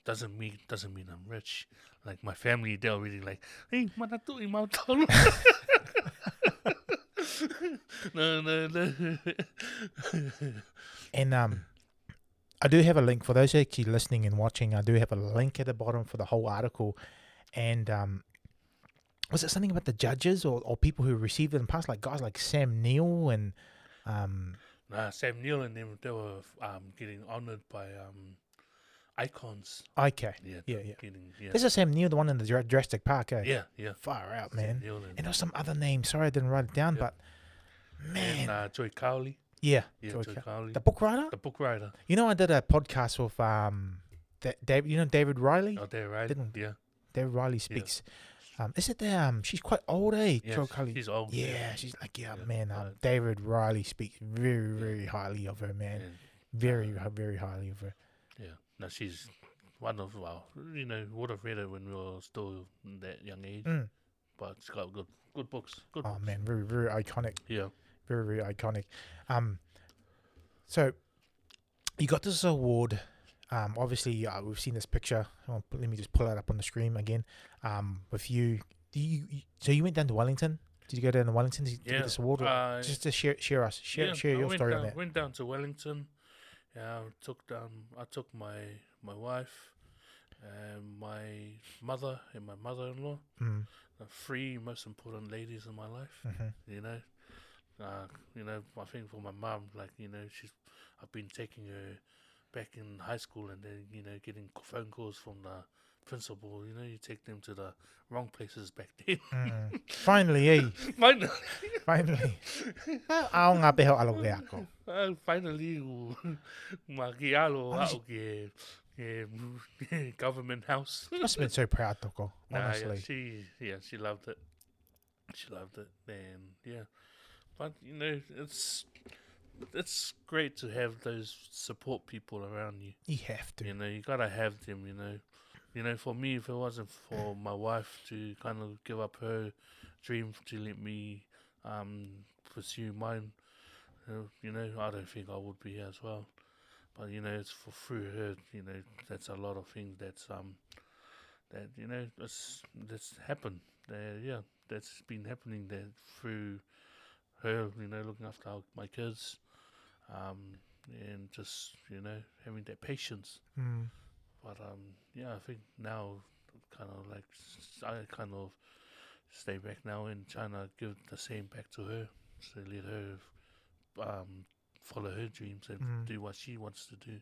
doesn't mean doesn't mean I'm rich. Like my family, they're already like, "Hey, mana tu imau tolu." No, no, no.
And um, I do have a link for those actually listening and watching. I do have a link at the bottom for the whole article. And um, was it something about the judges or, or people who received it in the past, like guys like Sam Neill and um,
nah, Sam Neill and them, they were um, getting honored by um, icons.
okay,
Yeah,
Yeah, yeah.
Getting, yeah,
this is Sam Neill, the one in the Jura- Jurassic Park. Eh?
yeah, yeah.
far out, man.
Neill and,
there was some other name. Sorry, I didn't write it down,
Yeah.
but man,
and uh, Joy Cowley.
yeah,
Yeah,
Joy
Joy Cowley.
the book writer.
the book writer.
You know, I did a podcast with um, that David. You know, David Riley.
Oh, there, right?
Didn't-
Yeah.
David Riley speaks. Um, is it the um? She's quite old, eh?
Yeah,
Cowley.
he's old.
Yeah, she's like, yeah,
Yeah,
man. Um, David Riley speaks very, very highly of her, man. Very, very highly of her.
yeah. She's one of well, you know, would have read it when we were still that young age,
Mm.
but she's got good, good books. Good.
Oh
books.
man, very, very iconic.
Yeah.
Very, very iconic. Um, so you got this award. Um, obviously, uh, we've seen this picture. Oh, let me just pull it up on the screen again. Um, with you, do you, you- so you went down to Wellington. Did you go down to Wellington to, to
Yeah,
get this award?
Uh,
just to share, share us, share,
yeah,
share your story
down,
on that.
Went down to Wellington. Yeah, I took down. I took my my wife, and my mother and my mother-in-law,
Mm,
the three most important ladies in my life.
hmm
you know. Uh, you know, I think for my mum, like, you know, she's, I've been taking her back in high school and then, you know, getting phone calls from the principal, you know, you take them to the wrong places back then.
mm. Finally, eh?
Finally,
Finally. Ao ngā peho alo ke ako.
uh, finally, magialo
Honest-
au ke, ke government house.
Must have been so proud, Toko.
Nah, yeah,
Honestly.
she, yeah, she loved it. She loved it, and yeah, but you know, it's it's great to have those support people around you.
You have to.
You know, you gotta have them. You know, you know, for me, if it wasn't for my wife to kind of give up her dream to let me um pursue mine, uh, you know, I don't think I would be here as well. But you know, it's for through her. You know, that's a lot of things that's um that you know that's that's happened. There, yeah, that's been happening there through her. You know, looking after our, my kids, um, and just you know having that patience.
Mm.
But um, yeah, I think now kind of like I kind of stay back now in China, give the same back to her. So let her um, follow her dreams and
Mm.
do what she wants to do.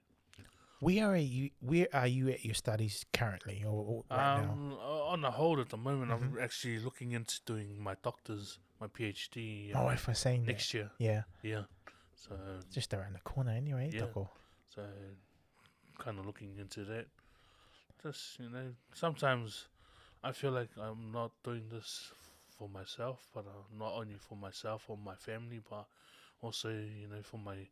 Where are you? Where are you at your studies currently, or, or right now?
um, o- on the hold at the moment, I'm
Mhm.
actually looking into doing my doctor's, my PhD
Oh,
uh,
if I'm saying that,
next year.
yeah,
Yeah. So
just around the corner anyway.
Yeah. So, kind of looking into that. Just, you know, sometimes I feel like I'm not doing this for myself, but uh, not only for myself or my family, but also, you know, for my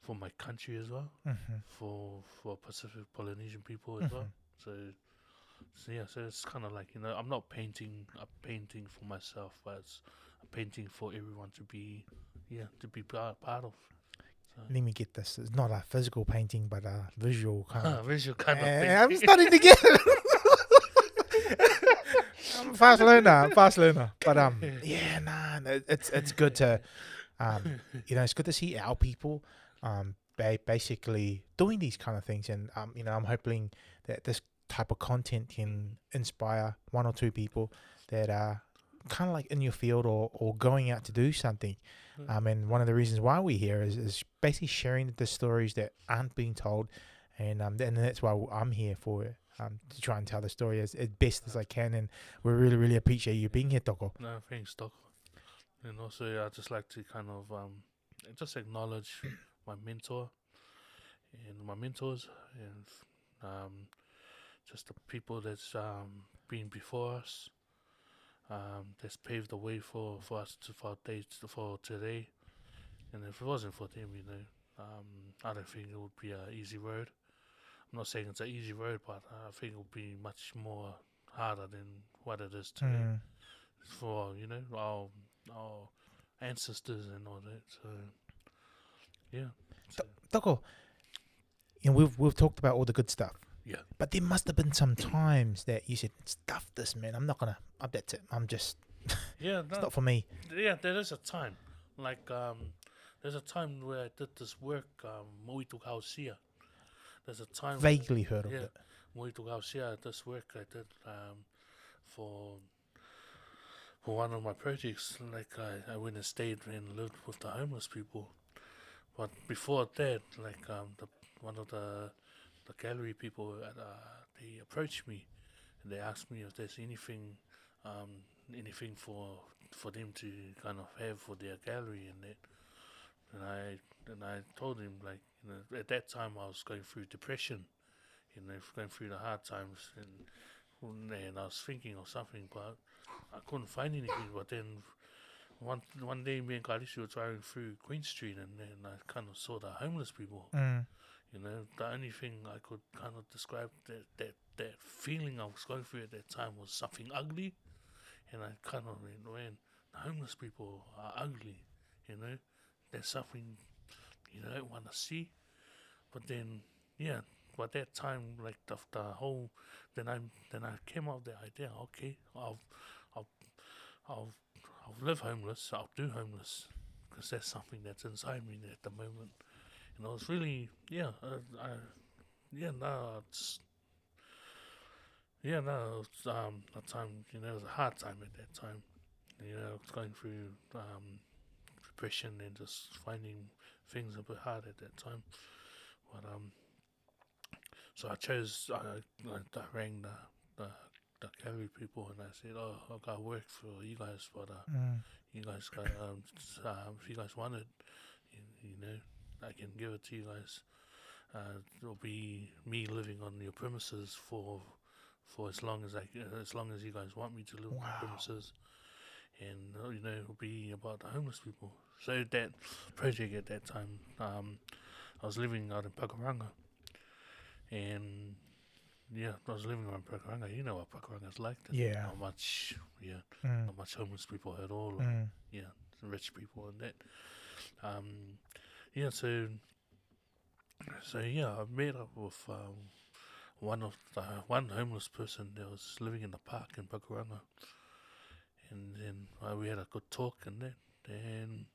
for my country as well,
hmm
for for Pacific Polynesian people as well. So, so yeah, so it's kind of like you know, I'm not painting a painting for myself, but it's a painting for everyone to be, yeah, to be part part of.
Let me get this. It's not a physical painting, but a visual kind of.
visual kind of
Eh,
thing.
I'm starting to get it. I'm a fast learner. I'm a fast learner. But um, yeah, nah, no, it's it's good to, um, you know, it's good to see our people, um, ba- basically doing these kind of things, and um, you know, I'm hoping that this type of content can inspire one or two people that are kind of like in your field or or going out to do something.
Mm.
Um, and one of the reasons why we're here is, is basically sharing the stories that aren't being told, and um, and that's why I'm here for um, to try and tell the story as, as best as I can. And we really, really appreciate you being here, Toko.
No, thanks, Doc. And also, I just like to kind of um, just acknowledge my mentor and my mentors and um, just the people that's um, been before us. Um, that's paved the way for, for us to for days for today. And if it wasn't for them, you know, um, I don't think it would be an easy road. I'm not saying it's an easy road, but I think it would be much more harder than what it is today
Mm.
for you know our our ancestors and all that. So yeah, so,
Toko, you know, we've we've talked about all the good stuff.
Yeah.
But there must have been some times that you said, "Stuff this, man. I'm not gonna. Uh, that's it. I'm just.
yeah,
It's
no,
not for me."
yeah. There is a time like um, there's a time where I did this work um, Moitu Kausia. There's a time
Vaguely heard of it.
yeah.
it.
Moitu Kausia. This work I did um, for for one of my projects. Like I, I went and stayed and lived with the homeless people. But before that, like um, the one of the the gallery people, at, uh, they approached me and they asked me if there's anything, um, anything for for them to kind of have for their gallery and that. And I and I told him like you know at that time I was going through depression, you know going through the hard times and and I was thinking of something but I couldn't find anything. But then one one day me and Kalishi were driving through Queen Street and then I kind of saw the homeless people.
Mm.
You know, the only thing I could kind of describe that that that feeling I was going through at that time was something ugly, and I kind of went, "Man, homeless people are ugly." You know, there's something you don't want to see. But then, yeah, but that time, like the the whole, then I then I came up with the idea. Okay, I'll I'll I'll I'll live homeless. I'll do homeless because that's something that's inside me at the moment. And I was really, yeah, uh, I, yeah, no, it's, yeah, no, it's, um, a time, you know, it was a hard time at that time. You know, I was going through, um, depression and just finding things a bit hard at that time. But, um, so I chose, I, I, I rang the, the, the gallery people and I said, oh, I got work for you guys, but, uh,
Mm.
you guys got um, um if you guys want it, you, you know, I can give it to you guys. Uh, it'll be me living on your premises for for as long as I as long as you guys want me to live on
Wow.
the premises, and uh, you know it'll be about the homeless people. So that project at that time, um, I was living out in Pakuranga, and yeah, I was living around Pakuranga. You know what Pakuranga's like.
Yeah.
Not much, yeah,
Mm.
not much homeless people at all
Mm.
yeah, rich people and that. Um, yeah, so so yeah, I met up with um, one of the one homeless person that was living in the park in Pakuranga, and then uh, we had a good talk and that. Then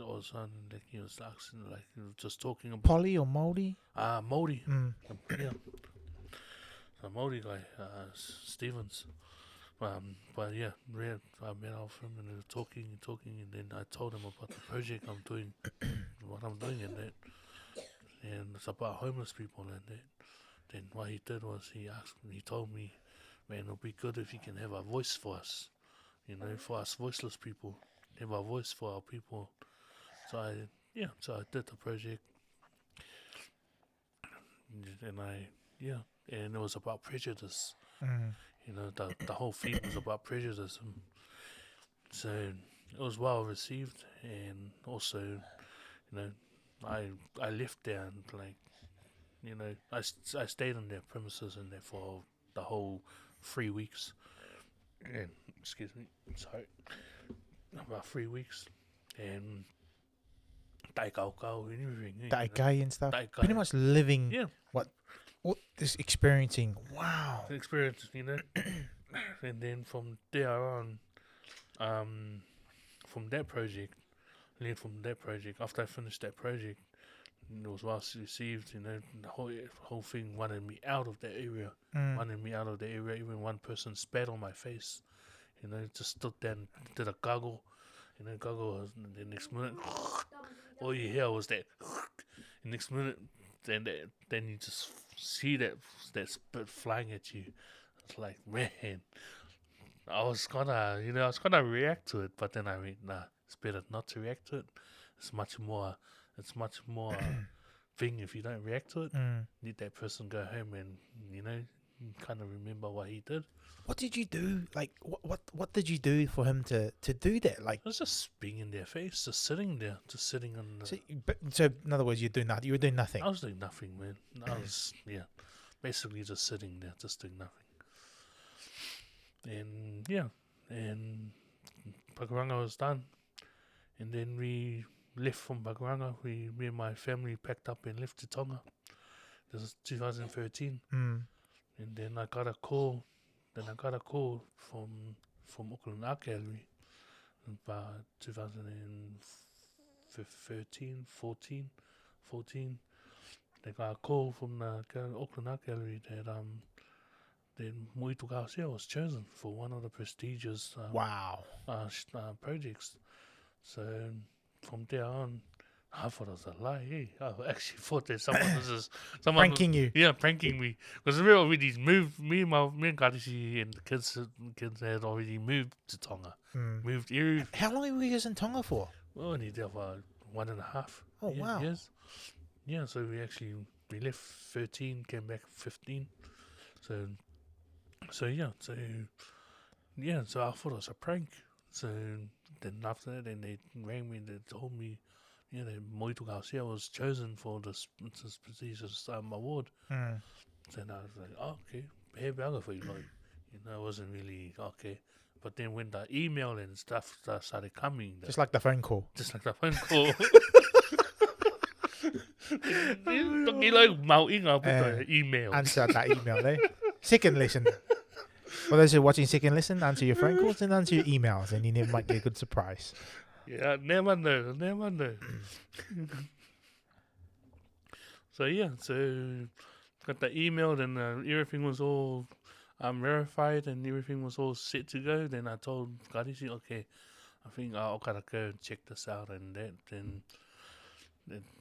all of a sudden, like he was asking, like he was just talking about
Polly or Moldy?
ah Modi,
Mm.
yeah, the Modi guy, uh, Stevens. Um, but yeah, Red, I met with him and we were talking and talking, and then I told him about the project I'm doing, what I'm doing and that, and it's about homeless people and that. Then what he did was he asked me, he told me, man, it'll be good if you can have a voice for us, you know, for us voiceless people, have a voice for our people. So I, yeah, so I did the project, and I, yeah, and it was about prejudice.
Mm.
You know, the the whole theme was about prejudice. and So it was well received, and also, you know, I I left there and like, you know, I, I stayed on their premises in there for the whole three weeks. And excuse me, sorry, about three weeks, and tai kau kau and everything. eh, know.
and stuff. Pretty much living
Yeah.
what what this experiencing. Wow.
experience, you know. and then from there on, um, from that project, then from that project, after I finished that project, it was well received. You know, the whole whole thing wanted me out of that area,
Mm.
wanted me out of the area. Even one person spat on my face. You know, just stood there and did a goggle. You know, goggle. And the next minute, all you hear was that. The next minute, then that, then you just see that that spit flying at you. It's like man, I was gonna, you know, I was gonna react to it, but then I mean, nah, it's better not to react to it. It's much more, it's much more thing if you don't react to it.
Mm.
Let that person go home and you know, kind of remember what he did.
What did you do? Like what what what did you do for him to to do that? Like
It was just being in their face, just sitting there, just sitting on the.
so, but, so in other words, you do nothing. You were doing nothing.
I was doing nothing, man. I was, yeah, basically just sitting there, just doing nothing. And yeah, and Pakuranga was done. And then we left from Pakuranga. We, me and my family packed up and left to Tonga. This was 2013.
Mm.
And then I got a call. Then I got a call from from Auckland Art Gallery about 2013, 14, 14. They got a call from the Auckland Art Gallery that um that Moito Garcia was chosen for one of the prestigious um,
Wow.
uh, uh, projects. So from there on, I thought it was a lie. Eh? I actually thought that someone was just someone was-
Pranking you.
yeah, pranking me. Because we already moved. Me and my me and Kadishi and the kids, kids had already moved to Tonga.
Mm.
Moved here.
How long were you guys in Tonga for?
We were only there for one and a half.
Oh,
ye-
wow.
Years. Yeah, so we actually we left thirteen, came back fifteen. So, so yeah, so yeah, so I thought it was a prank. So then after that, then they rang me and they told me, yeah, that Moito Garcia was chosen for this, this prestigious um, award.
Mm.
Then I was like, oh, okay, for you, like, you know, it wasn't really okay. But then when the email and stuff started coming, the-
Just like the phone call.
just like the phone call. Toki like mau inga puta
Eh,
email.
Answer that email, eh? Second lesson. For those who are watching second lesson, answer your phone calls and answer your emails, and you might get a good surprise.
Yeah, never know, never know. so yeah, so got the email and uh, everything was all um, verified and everything was all set to go. Then I told Karishi, okay, I think I'll gotta go and check this out and that. Then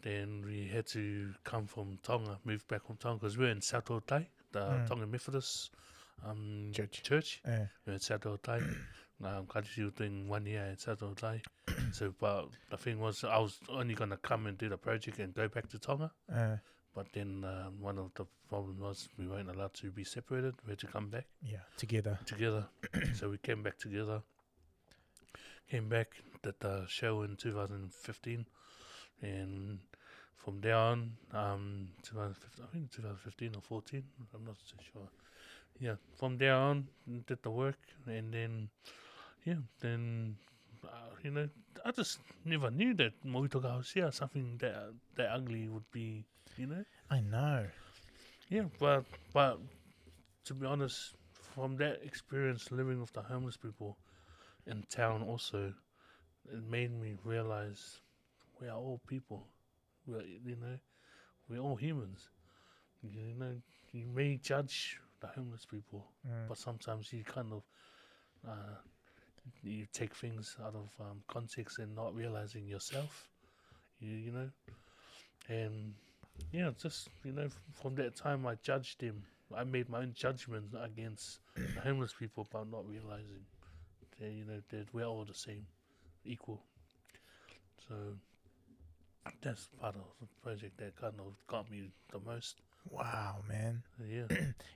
then, we had to come from Tonga, move back from Tonga because we're in Satotai, the
Mm.
Tonga Methodist um,
Church.
church.
Eh,
We're in at Satotai. um, Karishi was doing one year at Satotai. so, but the thing was, I was only gonna come and do the project and go back to Tonga.
eh,
But then um, one of the problems was we weren't allowed to be separated. We had to come back
yeah, together.
together. so we came back together. Came back, did the show in 2015, and from there on, um, 2015, I think 2015 or 14, I'm not so sure. Yeah, from there on, did the work, and then, yeah, then, uh, you know, I just never knew that Moito Garcia, something that that ugly would be, you know.
I know.
Yeah, but but to be honest, from that experience living with the homeless people in town, also, it made me realize we are all people. We are, you know, we're all humans. You know, you may judge the homeless people,
Mm.
but sometimes you kind of uh, you take things out of um, context and not realizing yourself. You you know, and yeah, just you know, from that time I judged him. I made my own judgment against homeless people, but not realizing that you know that we're all the same, equal. So that's part of the project that kind of got me the most.
Wow, man.
Yeah.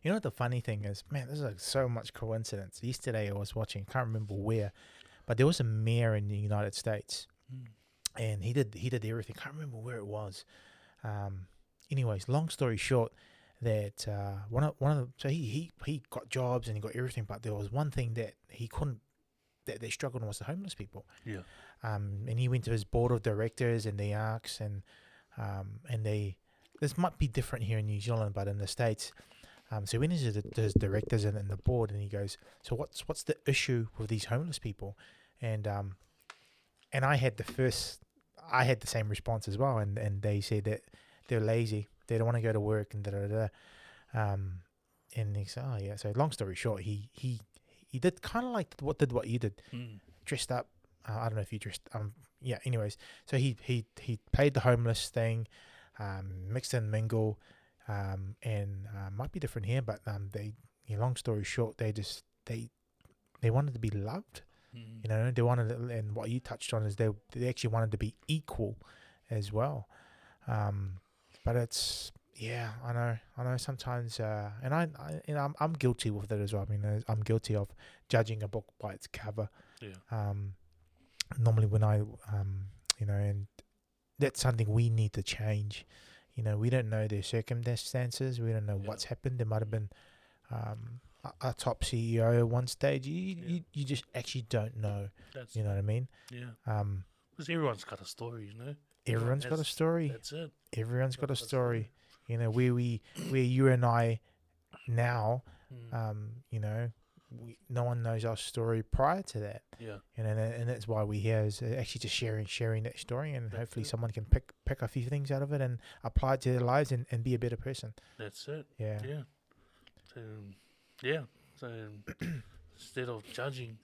You know what the funny thing is, man, this is like so much coincidence. Yesterday I was watching, can't remember where, but there was a mayor in the United States,
Mm.
and he did he did everything. I Can't remember where it was. Um, anyways, long story short, that uh, one of one of the, so he he he got jobs and he got everything, but there was one thing that he couldn't that they struggled was the homeless people.
Yeah.
Um, and he went to his board of directors and they asked and um, and they this might be different here in New Zealand, but in the states. Um, so when he's to his directors and, and the board, and he goes, "So what's what's the issue with these homeless people?" And um, and I had the first, I had the same response as well, and, and they said that they're lazy, they don't want to go to work, and da da da. Um, and he said, "Oh yeah." So long story short, he he he did kind of like what did what you did,
Mm.
dressed up. Uh, I don't know if you dressed. Um, yeah. Anyways, so he he he paid the homeless thing, um, mixed and mingle, um, and uh, might be different here, but um, they. Yeah, long story short, they just they they wanted to be loved.
Mm.
You know, they wanted, to, and what you touched on is they they actually wanted to be equal as well. Um, but it's yeah, I know, I know. Sometimes, uh, and I, I you know, I'm, I'm guilty with it as well. I mean, uh, I'm guilty of judging a book by its cover.
Yeah.
Um, normally when I, um, you know, and that's something we need to change. You know, we don't know their circumstances. We don't know
Yeah.
what's happened. There might have been um, a, a top CEO at one stage. You,
Yeah.
you you just actually don't know.
That's
You know what I mean?
yeah.
Um,
Because everyone's got a story, you know.
everyone's got a story.
That's it.
Everyone's got a
That's
story. You know, where we where you and I now,
Mm.
um, you know, we, no one knows our story prior to that.
yeah.
And and, and that's why we're here is uh, actually just sharing sharing that story, and
That's
hopefully
it.
someone can pick pick a few things out of it and apply it to their lives and, and be a better person.
That's it.
Yeah.
Yeah. So yeah. So instead of judging,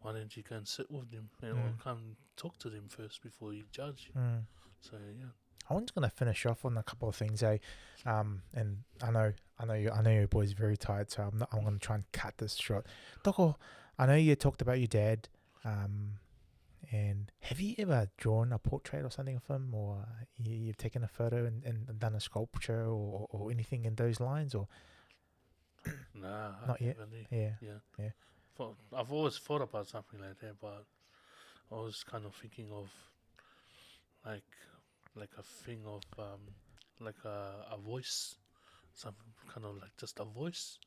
why don't you go and sit with them and
Mm.
come talk to them first before you judge?
Mm.
So yeah.
I was gonna finish off on a couple of things, eh? Um, and I know, I know, you, I know your boy's very tired, so I'm not. I'm gonna try and cut this short. Doko, I know you talked about your dad. Um, and have you ever drawn a portrait or something of him, or you, you've taken a photo and, and done a sculpture or, or anything in those lines, or
Nah,
Not yet.
haven't, eh.
yeah,
Yeah.
Yeah.
Thought- I've always thought about something like that, but I was kind of thinking of like like a thing of um like a a voice, something kind of like just a voice.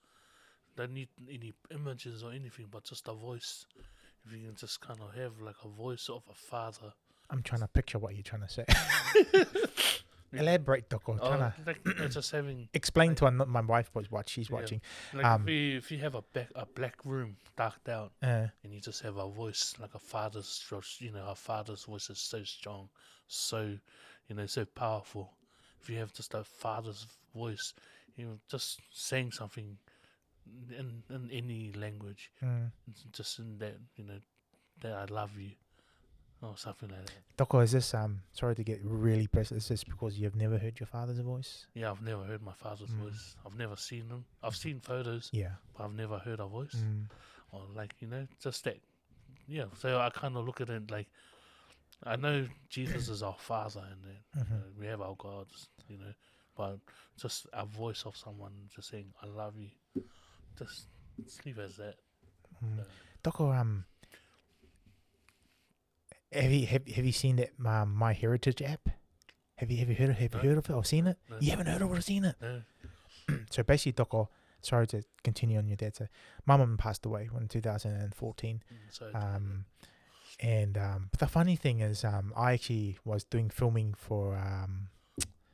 Don't need any images or anything, but just a voice. If you can just kind of have like a voice of a father.
I'm trying to picture what you're trying to say. Elaborate, Doko.
Oh,
Trying to
like uh, just having
explain to her, my wife was what she's
Yeah.
watching.
like
Um,
if, you, if you have a back a black room darked out
Uh,
and you just have a voice like a father's you know a father's voice is so strong so you know so powerful if you have just a father's voice you know just saying something in in any language
mm.
just in that you know that i love you or something like that
Doko, is this um? Sorry to get really personal. Is this because you've never heard your father's voice?
yeah i've never heard my father's
Mm.
voice i've never seen him i've seen photos
Yeah.
but i've never heard a voice
Mm.
or like you know just that yeah so i kind of look at it like i know jesus is our father and
Mhm.
uh, we have our gods you know but just a voice of someone just saying i love you just, just leave it as that
Mm.
Uh,
Doko, um, have you have, have you seen that um, My Heritage app? Have you have you heard of, have you heard of it or seen it?
No.
You haven't heard of it or seen it?
no,
So basically, Doko, sorry to continue on your dad. So my mum passed away in 2014.
mm, so
Um, and um, but the funny thing is, um, I actually was doing filming for um,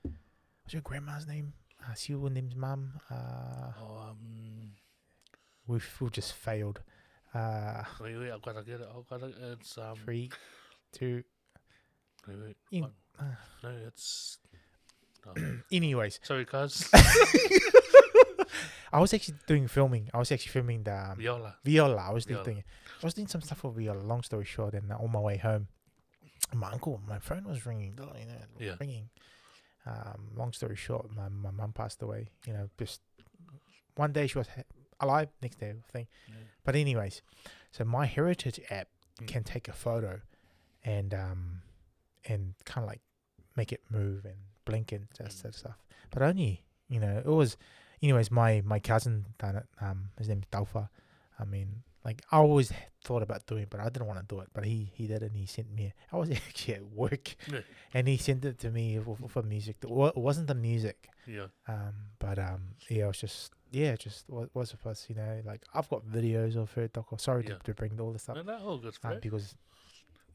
what's your grandma's name? Uh, Siwa Nim's mum. Uh,
oh, um,
we've we've just failed. Uh,
wait wait i've gotta get it i've gotta it's um
three, two.
wait wait
In- uh.
no it's oh,
Anyways,
sorry cuz
I was actually doing filming. I was actually filming the um,
Viola.
Viola. I was
Viola.
doing I was doing some stuff for Viola. Long story short, and uh, on my way home, my uncle, my phone was ringing. You know,
Yeah.
ringing. Um, long story short, my my mum passed away. You know, just one day she was ha- alive, next day thing.
Yeah.
But anyways, so my heritage app
Mm.
can take a photo, and um, and kind of like make it move and blink and that
Mm.
sort of stuff. But only you know it was, anyways. My my cousin done it. Um, his name's Dalfa. I mean, like I always thought about doing, it, but I didn't want to do it. But he he did, it and he sent me. I was actually at work,
Yeah.
and he sent it to me for, for music. It wa- it wasn't the music.
Yeah.
Um, but um, yeah, it was just yeah, just what was was supposed you know like I've got videos of her talk. Sorry
Yeah.
to, to bring all this up
No, no, all good,
um, because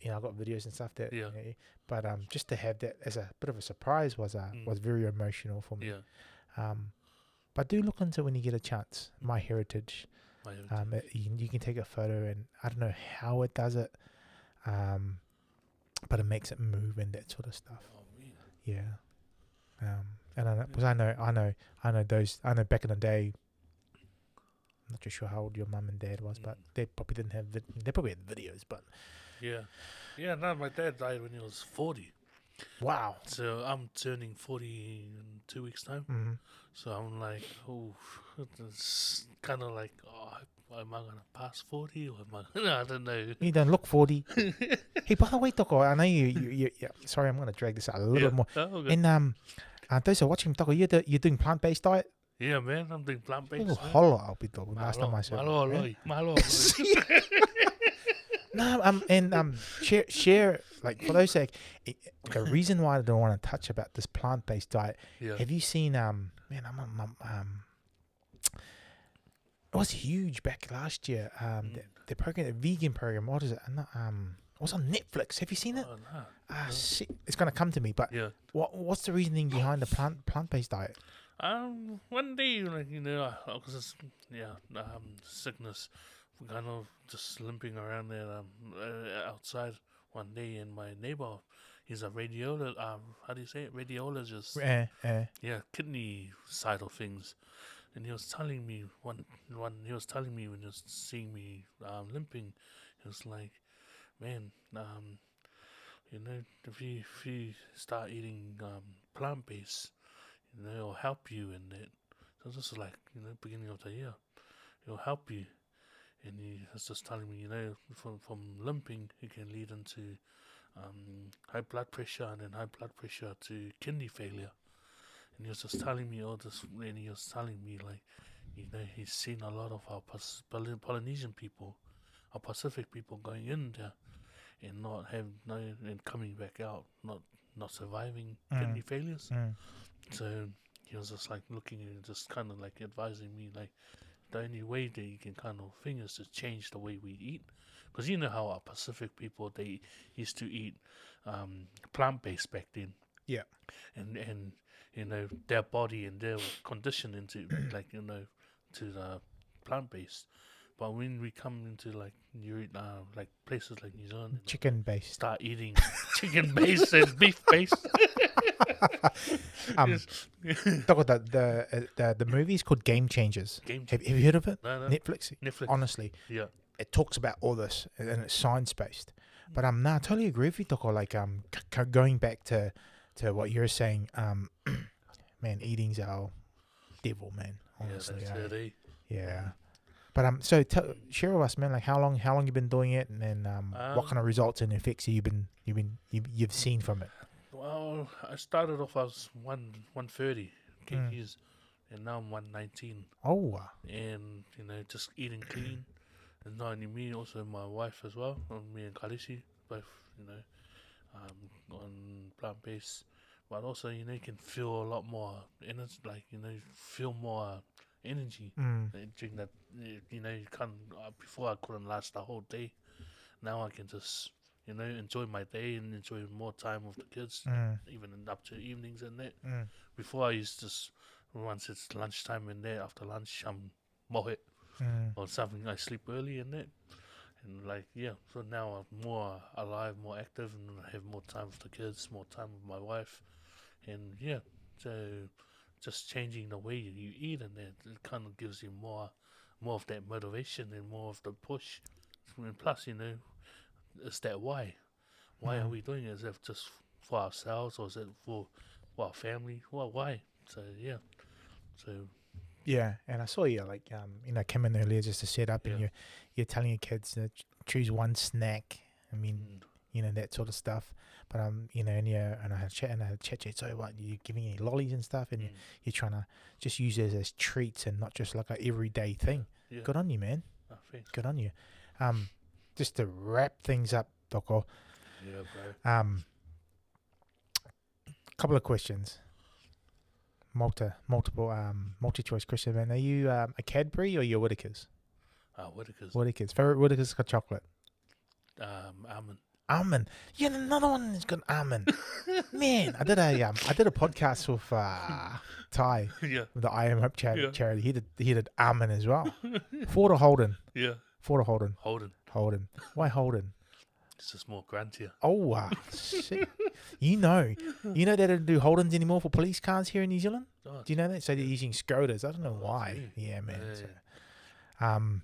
you know I got videos and stuff that
Yeah.
you know, but um just to have that as a bit of a surprise was uh
Mm.
was very emotional for me.
Yeah.
Um, but do look into when you get a chance. My heritage.
My
Um, it, you, can- you can take a photo and I don't know how it does it. Um, but it makes it move and that sort of stuff.
oh.
Yeah. Um, and I know, because I know, I know, I know those. I know back in the day. I'm not too sure how old your mum and dad was, but
Mm.
they probably didn't have. Vid- they probably had videos, but
Yeah. Yeah, no, my dad died when he was 40.
Wow.
So I'm turning 40 in two weeks' time.
hmm
So I'm like, oh, it's kind of like, oh, am I going to pass 40 or am I, I don't know.
You don't look forty. hey, by the way, Toko, I know you. you, you yeah, sorry, I'm gonna drag this out a little
yeah.
bit more.
Oh, good.
And um, uh, those who are watching Toko, you're, do, you're doing plant based diet.
yeah, man, I'm doing plant based.
Oh, holla, I'll be dog. Last time I saw.
Malo, malo, aloy.
No, um, and um, share, share, like for those sake, it, the reason why I don't want to touch about this plant-based diet.
Yeah.
Have you seen um, man, I'm, I'm, I'm, um, it was huge back last year. Um, the,
Mm.
the program, the vegan program. What is it? Uh, no, Um, it was on Netflix. Have you seen it?
Oh, no.
Ah,
no.
shit, it's gonna come to me. But
Yeah.
what, what's the reasoning behind the plant, plant-based diet?
Um, one day, like you know, because yeah, um, sickness, kind of just limping around there um uh, outside one day, and my neighbor, he's a radiologist. Um, how do you say it? Radiologist.
Eh, eh.
Yeah, kidney side of things, and he was telling me one one. He was telling me when he was seeing me um limping, he was like, man, um, you know, if you if you start eating um plant based, you know, it'll help you in it. So this is like you know beginning of the year, it'll help you. And he was just telling me, you know, from from limping, it can lead into um, high blood pressure, and then high blood pressure to kidney failure. And he was just telling me all this, and he was telling me like, you know, he's seen a lot of our Poly- Polynesian people, our Pacific people going in there, and not have no and coming back out, not not surviving
Mm.
kidney failures.
Mm.
So he was just like looking and just kind of like advising me like the only way that you can kind of thing is to change the way we eat. Because you know how our Pacific people they used to eat um, plant based back then.
Yeah.
And and you know their body and their condition into like you know to the plant based. But when we come into like you uh, like places like New Zealand,
Chicken-based.
start eating chicken based and beef based.
Um, Toko, the the uh, the the movie is called Game Changers.
Game
Have, have you heard of it?
no, no,
Netflix.
Netflix.
Honestly,
yeah.
it talks about all this and it's science based. But um, nah, I totally agree with you, Toko. Like um, c- c- going back to to what you're saying, um, man, eating's our devil, man. Honestly,
yeah, that's eh?
yeah. But um, so tell, share with us, man. Like how long how long you been doing it, and then um, what
Um,
kind of results and effects have you been you been you, you've seen from it?
Well, I started off as one one thirty
Mm.
and now I'm one nineteen.
Oh, uh,
And you know, just eating clean, and not only me, also my wife as well. And me and Kalishi both, you know, um, on plant based. But also, you know, you can feel a lot more energy, like you know, feel more energy
mm,
uh, during that. uh, You know, you can't. Uh, before I couldn't last the whole day. Now I can just, you know, enjoy my day and enjoy more time with the kids
mm,
even up to evenings and that.
mm,
Before I used to, once it's lunchtime and there, after lunch, I'm mohe
mm,
or something. I sleep early and that. And like, yeah, so now I'm more alive, more active, and I have more time with the kids, more time with my wife. And yeah, so just changing the way you eat, and that it kind of gives you more, more of that motivation and more of the push. And plus, you know, it's that why. Why are
Mm.
we doing it? Is it just for ourselves, or is it for, for our family? Well, why? So yeah, so
Yeah, and I saw you like um you know came in earlier just to set up, and
Yeah.
you you're telling your kids to choose one snack. I mean,
mm,
you know that sort of stuff. But um, you know, and yeah, and I had chat and I had chat chat. So what? you're giving any lollies and stuff, and
mm,
you're trying to just use it as treats and not just like a everyday thing.
yeah.
Good on you, man.
Thanks.
Good on you. Um, just to wrap things up, Doko.
Yeah, bro.
Um, couple of questions. Multi, multiple, um, multi-choice question, man. Are you um, a Cadbury or your Whittaker's?
Ah, Whittaker's
Whittaker's. Favorite Whittaker's got chocolate.
um almond.
Almond. Yeah, another one that's got almond. man, I did a um, I did a podcast with uh, Ty,
yeah,
with the I Am Hope charity.
Yeah.
charity. He did he did almond as well. Ford or Holden?
yeah.
Ford or Holden?
Holden.
Holden. Why Holden?
It's just more grantier.
Oh wow, shit. You know, you know they don't do Holdens anymore for police cars here in New Zealand.
Oh,
Do you know that? So they're using Skodas. I don't know
Oh,
why. Yeah, man.
Yeah,
So, um,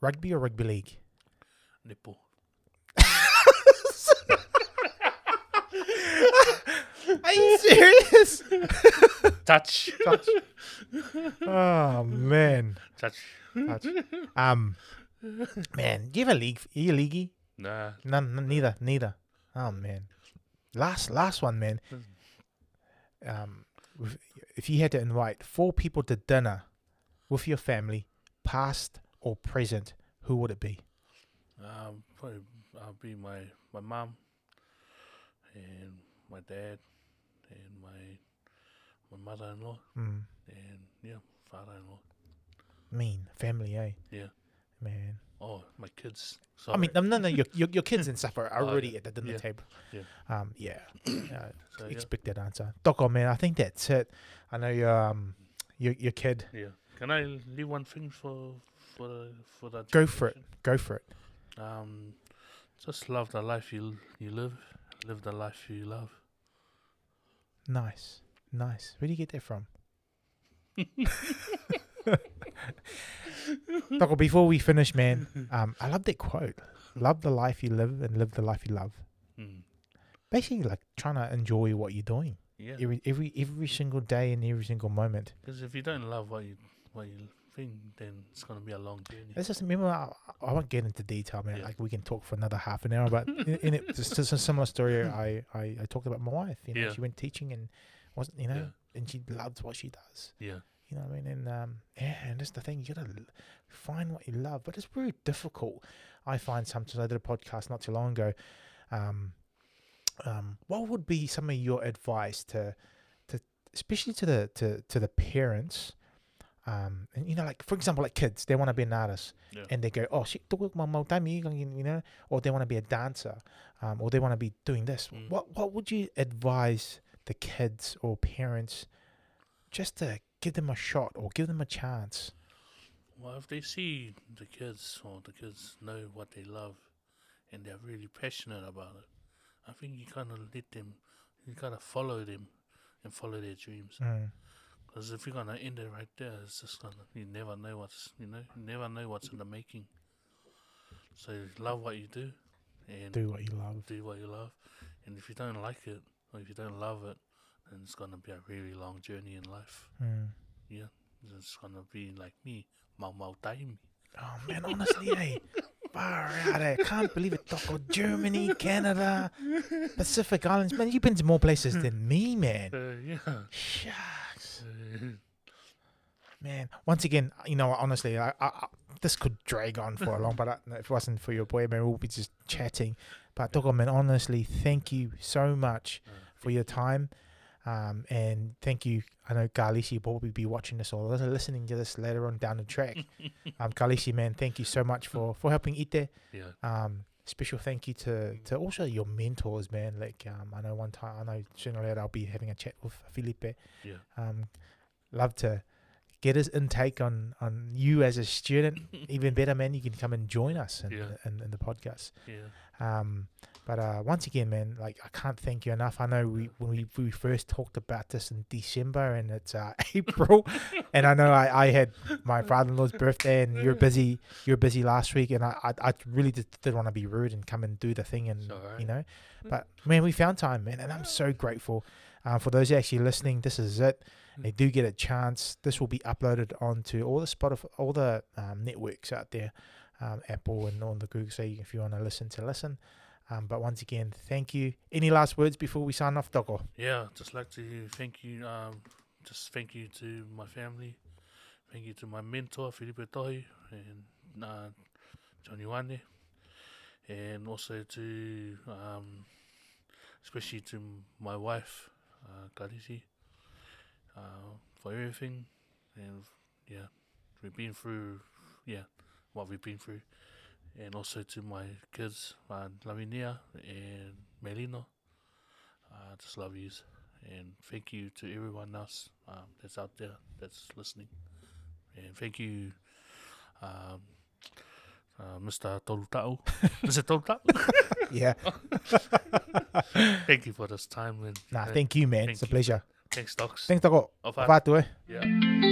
rugby or rugby league?
nipple.
Are you serious?
Touch.
Touch. Oh man.
Touch.
Touch. Um, man, do you have a league? Are you leaguey?
Nah.
None, none, neither, neither. Oh man. Last, last one, man. Um, if you had to invite four people to dinner with your family, past or present, who would it be?
Um, probably I'll be my my mom and my dad and my my mother-in-law
Mm,
and yeah, father-in-law.
mean family, eh?
Yeah.
Man.
Oh, my kids.
I mean, no, no, no. Your, your, your kids and stuff are
Oh,
already
yeah.
at the dinner
Yeah.
table.
Yeah.
Um. Yeah. uh,
so,
expect that answer. Doko, man. I think that's it. I know your um your your kid.
yeah. Can I leave one thing for for the for that?
Go for it. Go for it.
Um, just love the life you you live. Live the life you love.
Nice. Nice. Where do you get that from? Doko, before we finish, man, um, I love that quote. Love the life you live and live the life you love.
Mm.
Basically, like trying to enjoy what you're doing
Yeah.
every every every single day and every single moment.
Because if you don't love what you what you think, then it's gonna be a long journey.
Let's just remember. I, I won't get into detail, man.
Yeah.
Like we can talk for another half an hour, but in, in it, just, just a similar story. I, I I talked about my wife. You know,
Yeah.
she went teaching and wasn't you know,
Yeah.
and she loves what she does.
Yeah.
You know what I mean? And um, yeah, and that's the thing. You gotta find what you love, but it's very difficult. I find sometimes. I did a podcast not too long ago. Um, um, what would be some of your advice to, to especially to the to to the parents? Um, and you know, like for example, like kids, they want to be an artist,
Yeah.
and they go, "Oh, shit, tu mau mau taimi," you know, or they want to be a dancer, um, or they want to be doing this.
Mm.
What what would you advise the kids or parents just to give them a shot or give them a chance?
Well, if they see the kids or the kids know what they love, and they're really passionate about it, I think you kind of let them, you kind of follow them, and follow their dreams.
Mm.
Because if you're gonna end it right there, it's just gonna you never know what's you know you never know what's in the making. So love what you do, and
Do what you love.
do what you love. And if you don't like it or if you don't love it, then it's gonna be a really long journey in life.
Mm.
It's gonna be like me, mau mau taimi.
Oh man, honestly, eh? Far out, eh? Can't believe it. Doko, Germany, Canada, Pacific Islands. Man, you've been to more places than me, man.
Uh, yeah.
Shucks.
Uh,
Man, once again, you know, honestly, I, I, I, this could drag on for a long, but I, if it wasn't for your boy, man, we'll be just chatting. But Doko, man, honestly, thank you so much
uh,
for your time. Um, and thank you. I know Galisi will probably be watching this or listening to this later on down the track. um, Galisi, man, thank you so much for, for helping Ite.
yeah.
Um, special thank you to, to also your mentors, man. Like, um, I know one time, I know sooner or later I'll be having a chat with Filipe.
Yeah.
Um, love to get his intake on on you as a student. Even better, man, you can come and join us in,
Yeah.
in, in the podcast.
Yeah.
Um, but uh, once again, man, like I can't thank you enough. I know we when we, we first talked about this in December and it's uh, April, and I know I, I had my father-in-law's birthday and you're busy. You're busy last week, and I I, I really just didn't want to be rude and come and do the thing, and
It's alright.
you know. But man, we found time, man, and I'm so grateful. Uh, for those actually listening, this is it. They do get a chance. This will be uploaded onto all the Spotify, all the um, networks out there, um, Apple and on the Google. So if you want to listen to listen. Um, but once again, thank you. Any last words before we sign off, Doko?
Yeah, just like to thank you. Um, just thank you to my family. Thank you to my mentor, Filipe Tohi, and uh, Johnny Wane. And also to, um, especially to my wife, uh, Karisi, uh, for everything. And yeah, we've been through, yeah, what we've been through. And also to my kids, uh, Lavinia and Melino. I just love yous. And thank you to everyone else um, that's out there that's listening. And thank you, um, uh, Mr. Tolutao. Is it Tolutao?
Yeah.
thank you for this time. And,
Nah,
uh,
thank you, man.
thank
it's a
you.
pleasure.
Thanks, Docs.
Thanks.
Ofa.
Whātua, eh?
Yeah.